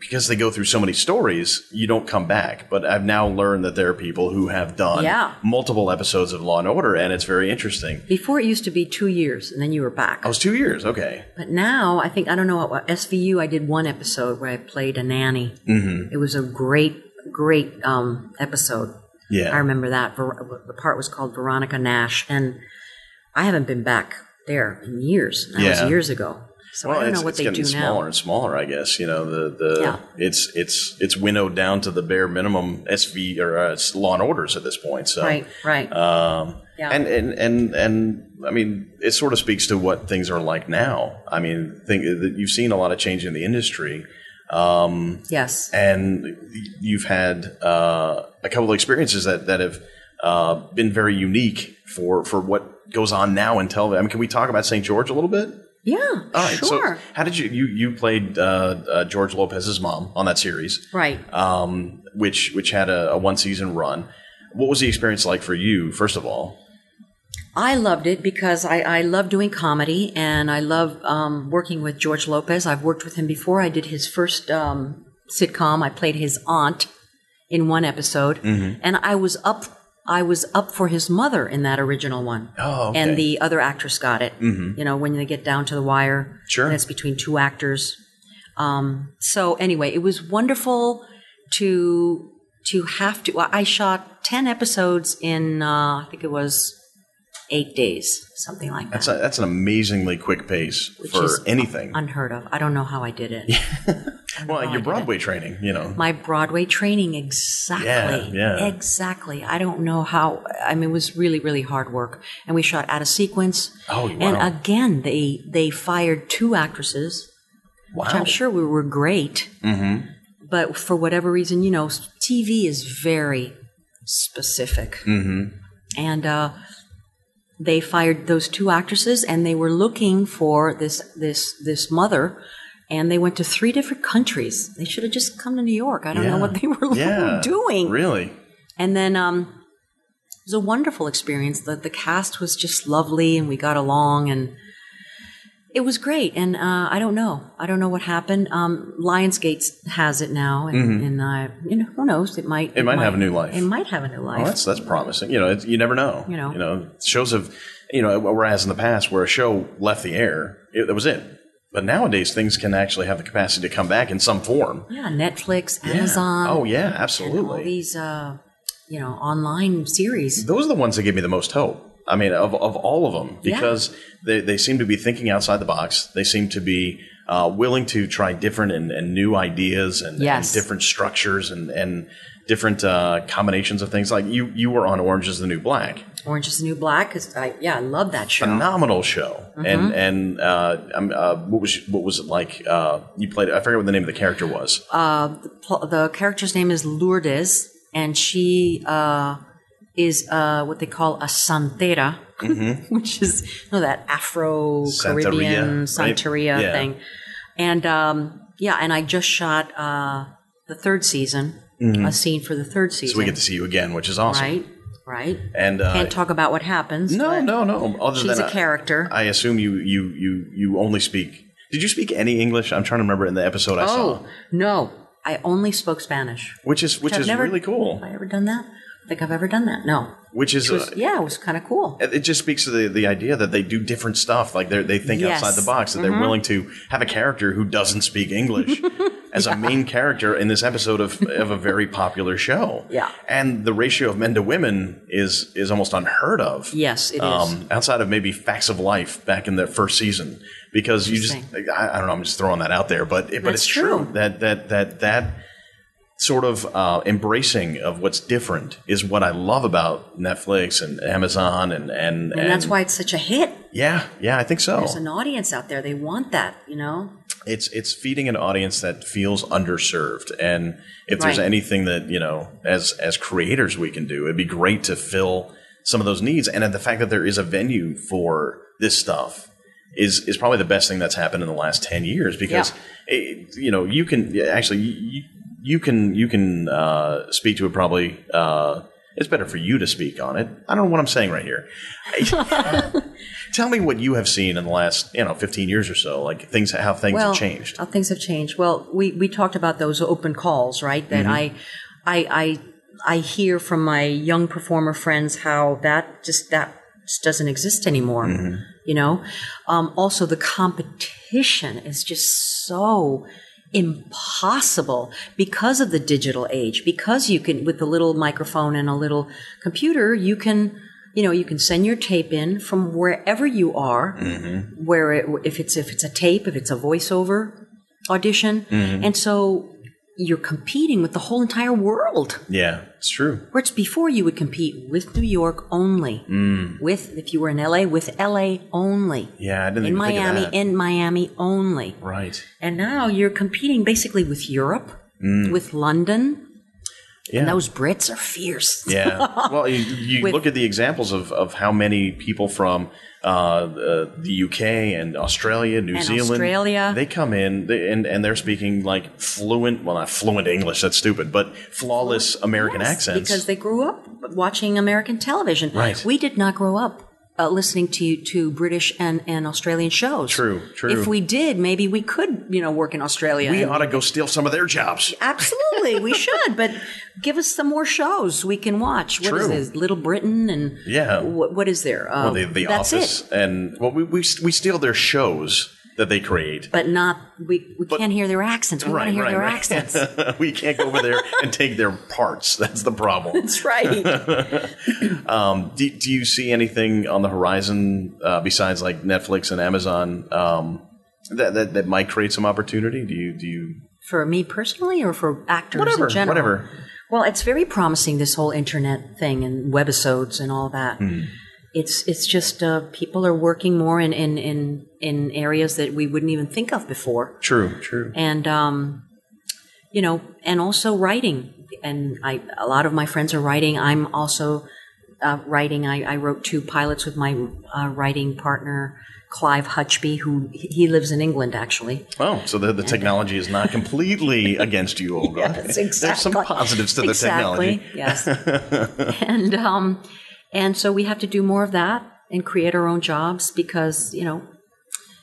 because they go through so many stories, you don't come back. But I've now learned that there are people who have done Yeah. multiple episodes of Law and Order, and it's very interesting. Before it used to be two years, and then you were back. I was two years, okay. But now I think I don't know what, what SVU. I did one episode where I played a nanny. Mm-hmm. It was a great, great um, episode. Yeah, I remember that. Ver- The part was called Veronica Nash, and I haven't been back there in years. That Yeah. was years ago. So well, I don't know what it's they getting do smaller now. and smaller. I guess you know the the Yeah. it's it's it's winnowed down to the bare minimum SV or uh, Law and Orders at this point. So Right, right. Um, Yeah. and, and, and, and, I mean, it sort of speaks to what things are like now. I mean, think that you've seen a lot of change in the industry. Um, yes. and you've had, uh, a couple of experiences that, that have, uh, been very unique for, for what goes on now in television. I mean, can we talk about St. George a little bit? Yeah. All right. sure. So how did you, you, you played, uh, uh, George Lopez's mom on that series right. um, which which had a, a one season run. What was the experience like for you, first of all? I loved it because I, I love doing comedy and I love um, working with George Lopez. I've worked with him before. I did his first um, sitcom. I played his aunt in one episode, Mm-hmm. and I was up. I was up for his mother in that original one. Oh, okay. And the other actress got it. Mm-hmm. You know, when they get down to the wire, Sure. and it's between two actors. Um, so anyway, it was wonderful to to have to. I shot ten episodes in. Uh, I think it was eight days, something like that. That's a, that's an amazingly quick pace which for is anything. unheard of. I don't know how I did it. Well, your Broadway training, you know. My Broadway training, exactly. Yeah, yeah. Exactly. I don't know how. I mean, it was really, really hard work, and we shot out of sequence. Oh, And again, they they fired two actresses, wow. which I'm sure we were great. Mm-hmm. But for whatever reason, you know, TV is very specific. Mm-hmm. and uh, they fired those two actresses, and they were looking for this this this mother, and they went to three different countries. They should have just come to New York. I don't know what they were Yeah. doing. Really? And then um, it was a wonderful experience. The the cast was just lovely, and we got along, and It was great, and uh, I don't know. I don't know what happened. Um, Lionsgate has it now, and, and uh, you know who knows? It might. Mm-hmm. It might have a new life. It might have a new life. Well, that's that's promising. You know, it's, you never know. You know. you know, shows have, you know, whereas in the past where a show left the air, it, that was it. But nowadays, things can actually have the capacity to come back in some form. yeah, Netflix, Yeah. Amazon. Oh yeah, and all absolutely. these, uh, you know, online series. Those are the ones that give me the most hope. I mean, of, of all of them, Yeah. because they, they seem to be thinking outside the box. They seem to be uh, willing to try different and, and new ideas and, Yes. and different structures and, and different uh, combinations of things. Like you, you were on Orange is the New Black. Orange is the New Black. Because I, yeah, I love that show. phenomenal show. Mm-hmm. And and uh, um, uh, what was what was it like? Uh, you played. I forget what the name of the character was. Uh, the, the character's name is Lourdes, and she uh, is uh, what they call a santera, which is you know that Afro Caribbean Mm-hmm. Santeria, right? Yeah. thing. And um, yeah, and I just shot uh, the third season, a scene for the third season. Mm-hmm. so we get to see you again, which is awesome. right, right. And uh, Can't talk about what happens. no, no, no. Other She's than a character. I assume you you you you only speak. Did you speak any English? I'm trying to remember in the episode I saw, oh no, I only spoke Spanish. which is which I've is never- really cool. Have I ever done that? Think I've ever done that. No. Which is It was, uh, yeah, it was kind of cool. it just speaks to the, the idea that they do different stuff. Like they they think Yes. Mm-hmm. outside the box. That they're willing to have a character who doesn't speak English as a main character in this episode of of a very popular show. Yeah. and the ratio of men to women is is almost unheard of. Yes, it is. um, outside of maybe Facts of Life back in the first season, because you just I, I don't know. I'm just throwing that out there, but it, but it's true. true. that that that that sort of uh, embracing of what's different is what I love about Netflix and Amazon and and, and that's why it's such a hit. yeah yeah I think so. There's an audience out there. They want that, you know? It's it's feeding an audience that feels underserved, and if there's Right. anything that you know as as creators we can do, it'd be great to fill some of those needs. And the fact that there is a venue for this stuff is is probably the best thing that's happened in the last ten years because it, you know you can actually you, you can you can uh, speak to it probably. Uh, it's better for you to speak on it. I don't know what I'm saying right here. Tell me what you have seen in the last, you know, 15 years or so, like things, how things Well, have changed. How things have changed. Well, we, we talked about those open calls, right? Mm-hmm. That I, I, I, I hear from my young performer friends how that just, that just doesn't exist anymore. Mm-hmm. You know? Um, also the competition is just so impossible because of the digital age. Because you can with a little microphone and a little computer you can you know you can send your tape in from wherever you are mm-hmm. where it, if it's if it's a tape if it's a voiceover audition. Mm-hmm. And so you're competing with the whole entire world. Yeah, it's true. whereas before you would compete with new york only. Mm. With if you were in la with la only. Yeah, I didn't in even think of miami in miami only. Right. and now you're competing basically with Europe, mm. with London, Yeah. and those Brits are fierce. yeah. Well, you, you With- look at the examples of, of how many people from uh, uh, the UK and Australia, New And Zealand, Australia. they come in they, and and they're speaking like fluent, well, not fluent English, that's stupid, but flawless American Yes, accents. because they grew up watching American television. Right. We did not grow up uh, listening to to British and, and Australian shows. True, true. If we did, maybe we could, you know, work in Australia. we and- ought to go steal some of their jobs. Absolutely, we should. But give us some more shows we can watch. What is True. this? Little Britain and Yeah. What, what is there? Uh, Well, the, the that's Office, it. and well, we, we we steal their shows that they create. But not we. We can't hear their accents. We want to hear their accents. we can't go over there and take their parts. That's the problem. That's right. Um, do, do you see anything on the horizon uh, besides like Netflix and Amazon um, that, that that might create some opportunity? Do you do you for me personally or for actors whatever in general? whatever? Well, it's very promising this whole internet thing and webisodes and all that. Hmm. It's it's just uh, people are working more in, in in in areas that we wouldn't even think of before, True, true. and um, you know, and also writing. And I a lot of my friends are writing. I'm also uh, writing. I, I wrote two pilots with my uh, writing partner. Clive Hutchby, who he lives in England actually. Oh, so the, the technology is not completely against you, Olga. Yes, There's some positives to the exactly, technology. Yes. and um, and so we have to do more of that and create our own jobs because you know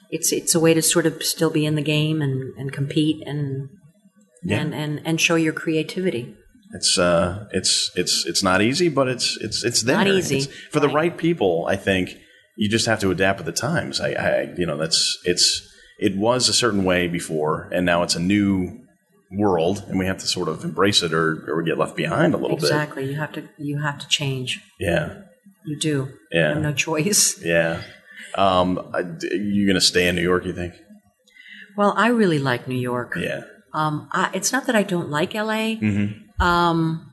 it's it's a way to sort of still be in the game and, and compete and Yeah. and, and and show your creativity. It's uh, it's it's it's not easy, but it's it's it's there. Not easy. It's- for the Right. right people. I think you just have to adapt with the times. I, I, you know, that's it's it was a certain way before, and now it's a new world, and we have to sort of embrace it, or or we get left behind a little bit. Exactly. You have to you have to change. Yeah, You do. Yeah. You have no choice. yeah. Um, I- you gonna stay in New York? You think? Well, I really like New York. Yeah. Um, I, it's not that I don't like LA. Mm-hmm. Um,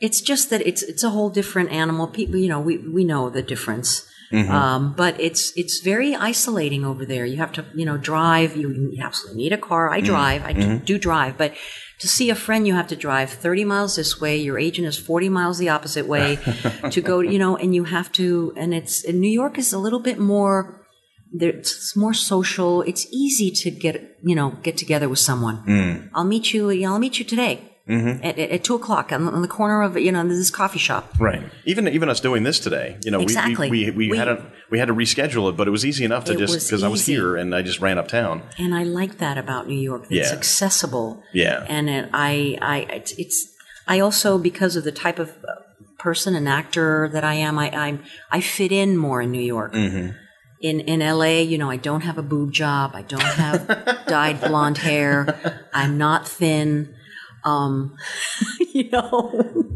it's just that it's it's a whole different animal. People, you know, we we know the difference. Mm-hmm. Um, but it's it's very isolating over there. You have to you know drive. You, absolutely need a car. Mm-hmm. I drive. I do, do drive, but to see a friend, you have to drive 30 miles this way. Your agent is 40 miles the opposite way to go. You know, and you have to. And it's and New York is a little bit more. It's more social. It's easy to get you know get together with someone. Mm. I'll meet you. I'll meet you today Mm-hmm. at, at, two o'clock on, on the corner of you know this coffee shop. Right. Even even us doing this today, you know, Exactly. we, we, we, we, had to we had to reschedule it, but it was easy enough to just because I was here and I just ran uptown. And I like that about New York. It's Yeah. accessible. Yeah. And it, I, I, it's, it's, I also, because of the type of uh, person and actor that I am, I, I'm, I fit in more in New York. Mm-hmm. In, in LA, you know, I don't have a boob job. I don't have dyed blonde hair. I'm not thin. Um, you know,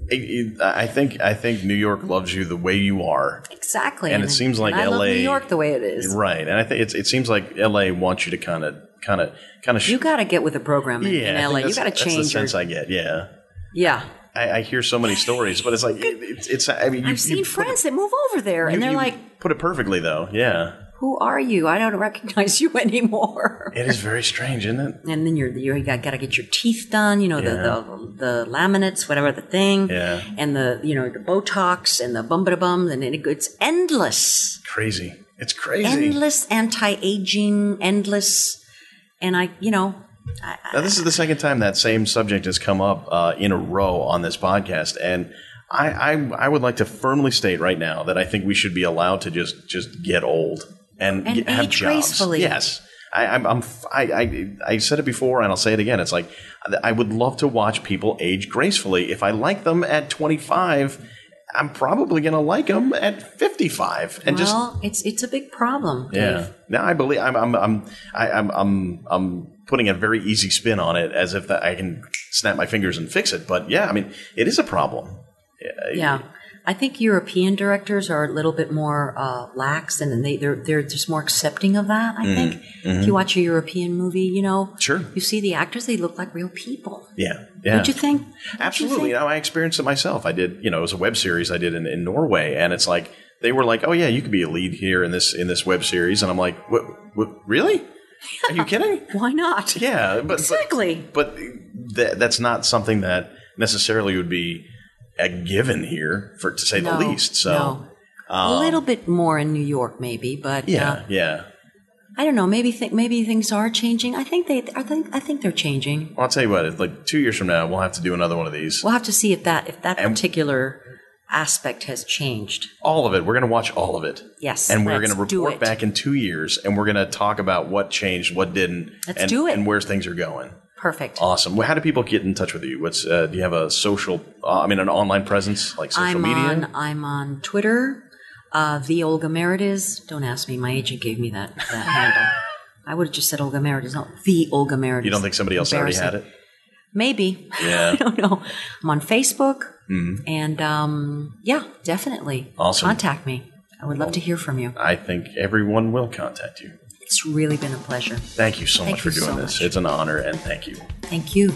I- think I think New York loves you the way you are, exactly. And it seems like I love LA New York the way it is. right? And I think it seems like L.A. wants you to kind of kind of kind of You got to get with the program in, yeah. in LA. You got to That's the change your, sense I get. Yeah, yeah. I, I hear so many stories, but it's like it, it's it's. I mean, you, I've seen friends that move over there, it- and they're you like, put it perfectly though. Yeah, "Who are you? I don't recognize you anymore." it is very strange, isn't it? And then you're you got, got to get your teeth done. You know the, the the laminates, whatever the thing, Yeah. and the you know the Botox and the bum ba bum, and it, it's endless, Crazy. It's crazy. endless anti-aging, endless. And I, you know, I, Now, this is the second time that same subject has come up uh, in a row on this podcast, and I, I I would like to firmly state right now that I think we should be allowed to just just get old and, And get- have jobs. gracefully. Yes, I, I'm, I'm f- I, I I said it before, and I'll say it again. It's like I would love to watch people age gracefully. If I like them at 25. I'm probably going to like them at 55 and just well, it's it's a big problem. Dave. yeah. No, I believe I'm I'm I'm I, I'm I'm I'm putting a very easy spin on it as if that I can snap my fingers and fix it. But yeah, I mean, it is a problem. Yeah. I think European directors are a little bit more uh, lax, and they they're they're just more accepting of that. I think if you watch a European movie, you know, Mm-hmm. Sure. you see the actors; they look like real people. Yeah. Yeah. Don't you think? Don't you Absolutely. think? You know, I experienced it myself. I did, you know, it was a web series I did in, in Norway, and it's like they were like, "Oh yeah, you could be a lead here in this in this web series," and I'm like, "What? What? Really? Are you kidding?" Why not? Yeah, but but- Exactly. But, th- that's not something that necessarily would be a given here, for to say No, the least. So. no. a little bit more in New York, maybe, but Yeah, uh, yeah. I don't know. Maybe th- maybe things are changing. I think they. I think I think they're changing. Well, I'll tell you what. Like two years from now, we'll have to do another one of these. We'll have to see if that if that And- particular aspect has changed. All of it. We're going to watch all of it. Yes, And we're going to report back in two years, and we're going to talk about what changed, what didn't, Let's and, do it. and where things are going. Perfect. Awesome. Well, how do people get in touch with you? What's uh, do you have a social? Uh, I mean, an online presence like social I'm media? on I'm on Twitter. Uh, the Olga Merediz. Don't ask me. My agent gave me that, that handle. I would have just said Olga Merediz, not the Olga Merediz. you don't think somebody else already had it? Maybe. Yeah. I don't know. I'm on Facebook. And um, yeah, definitely. Awesome. Contact me. I would love to hear from you. I think everyone will contact you. It's really been a pleasure. Thank you so Thank much for doing so this. much. It's an honor, and thank you. Thank you.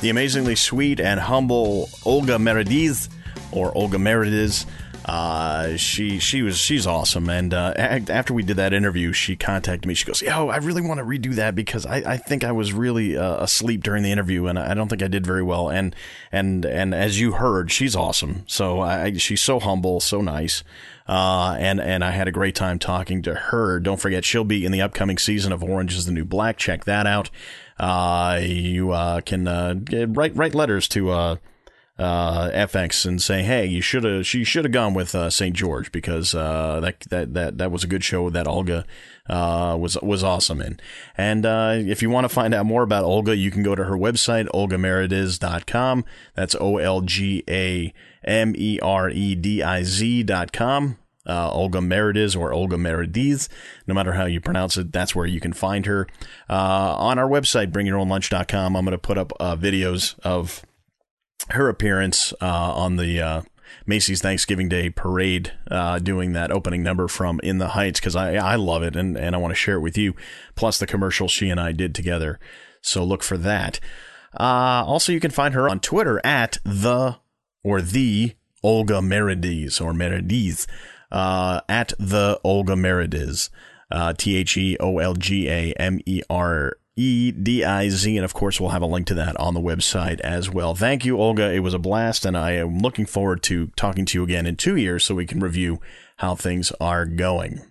the amazingly sweet and humble Olga Merediz, or Olga Merediz. Uh, she she was she's awesome, and uh, after we did that interview, she contacted me. She goes, "Yo, I really want to redo that because I, I think I was really uh, asleep during the interview, and I don't think I did very well." And and and as you heard, she's awesome. So I, she's so humble, so nice. Uh, and and I had a great time talking to her. Don't forget, she'll be in the upcoming season of Orange Is the New Black. Check that out. Uh, you uh, can uh, write write letters to uh, FX and say, "Hey, you should have she should have gone with uh, St. George because uh, that that that that was a good show that Olga uh, was was awesome in." And uh, if you want to find out more about Olga, you can go to her website olgamerediz.com. That's O L G A M E R E D I Z.com. Uh, Olga Merediz or Olga Merediz, no matter how you pronounce it, that's where you can find her. Uh, on our website, bringyourownlunch.com, I'm going to put up videos of her appearance uh, on the uh, Macy's Thanksgiving Day parade, uh, doing that opening number from In the Heights because I I love it and and I want to share it with you. Plus the commercial she and I did together, so look for that. Uh, also, you can find her on Twitter at the or the Olga Merediz or Merediz uh, at the Olga Merediz. Uh, T H E O L G A M E R E D I Z. And of course, we'll have a link to that on the website as well. Thank you, Olga. It was a blast, and I am looking forward to talking to you again in two years so we can review how things are going.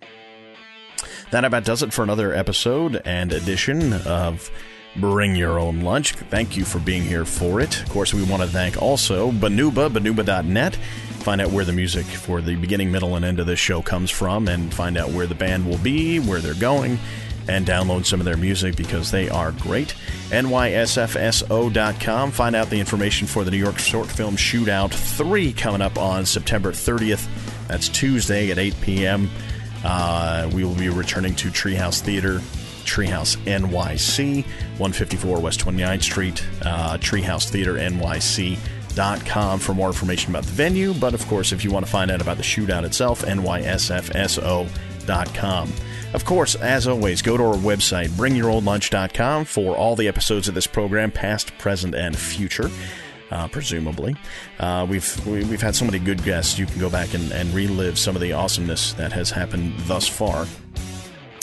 That about does it for another episode and edition of Bring Your Own Lunch. Thank you for being here for it. Of course, we want to thank also Banuba, banuba.net. Find out where the music for the beginning, middle, and end of this show comes from, and find out where the band will be, where they're going, and download some of their music because they are great. NYSFSO.com. Find out the information for the New York Short Film Shootout 3 coming up on September 30th. That's Tuesday at 8 p.m. Uh, we will be returning to Treehouse Theater, Treehouse NYC, 154 West 29th Street, uh, Treehouse Theater NYC.com for more information about the venue. But of course, if you want to find out about the shootout itself, NYSFSO.com. Of course, as always, go to our website, bringyourownlunch.com, for all the episodes of this program, past, present, and future. Uh, presumably, uh, we've we, have we have had so many good guests. You can go back and, and relive some of the awesomeness that has happened thus far.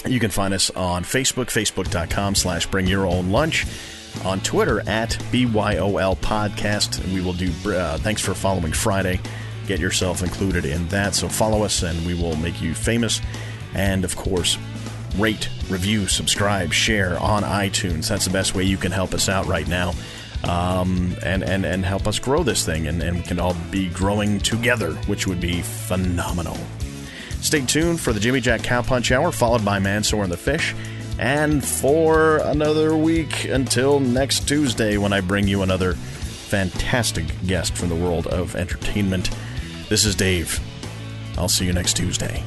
You can find us on Facebook, facebook.com slash bring your own lunch, on Twitter at BYOL podcast. We will do, uh, thanks for following Friday. Get yourself included in that. So follow us and we will make you famous. And of course, rate, review, subscribe, share on iTunes. That's the best way you can help us out right now. Um, and, and, and help us grow this thing, and, and we can all be growing together, which would be phenomenal. Stay tuned for the Jimmy Jack Cowpunch Hour, followed by Mansour and the Fish, and for another week until next Tuesday when I bring you another fantastic guest from the world of entertainment. This is Dave. I'll see you next Tuesday.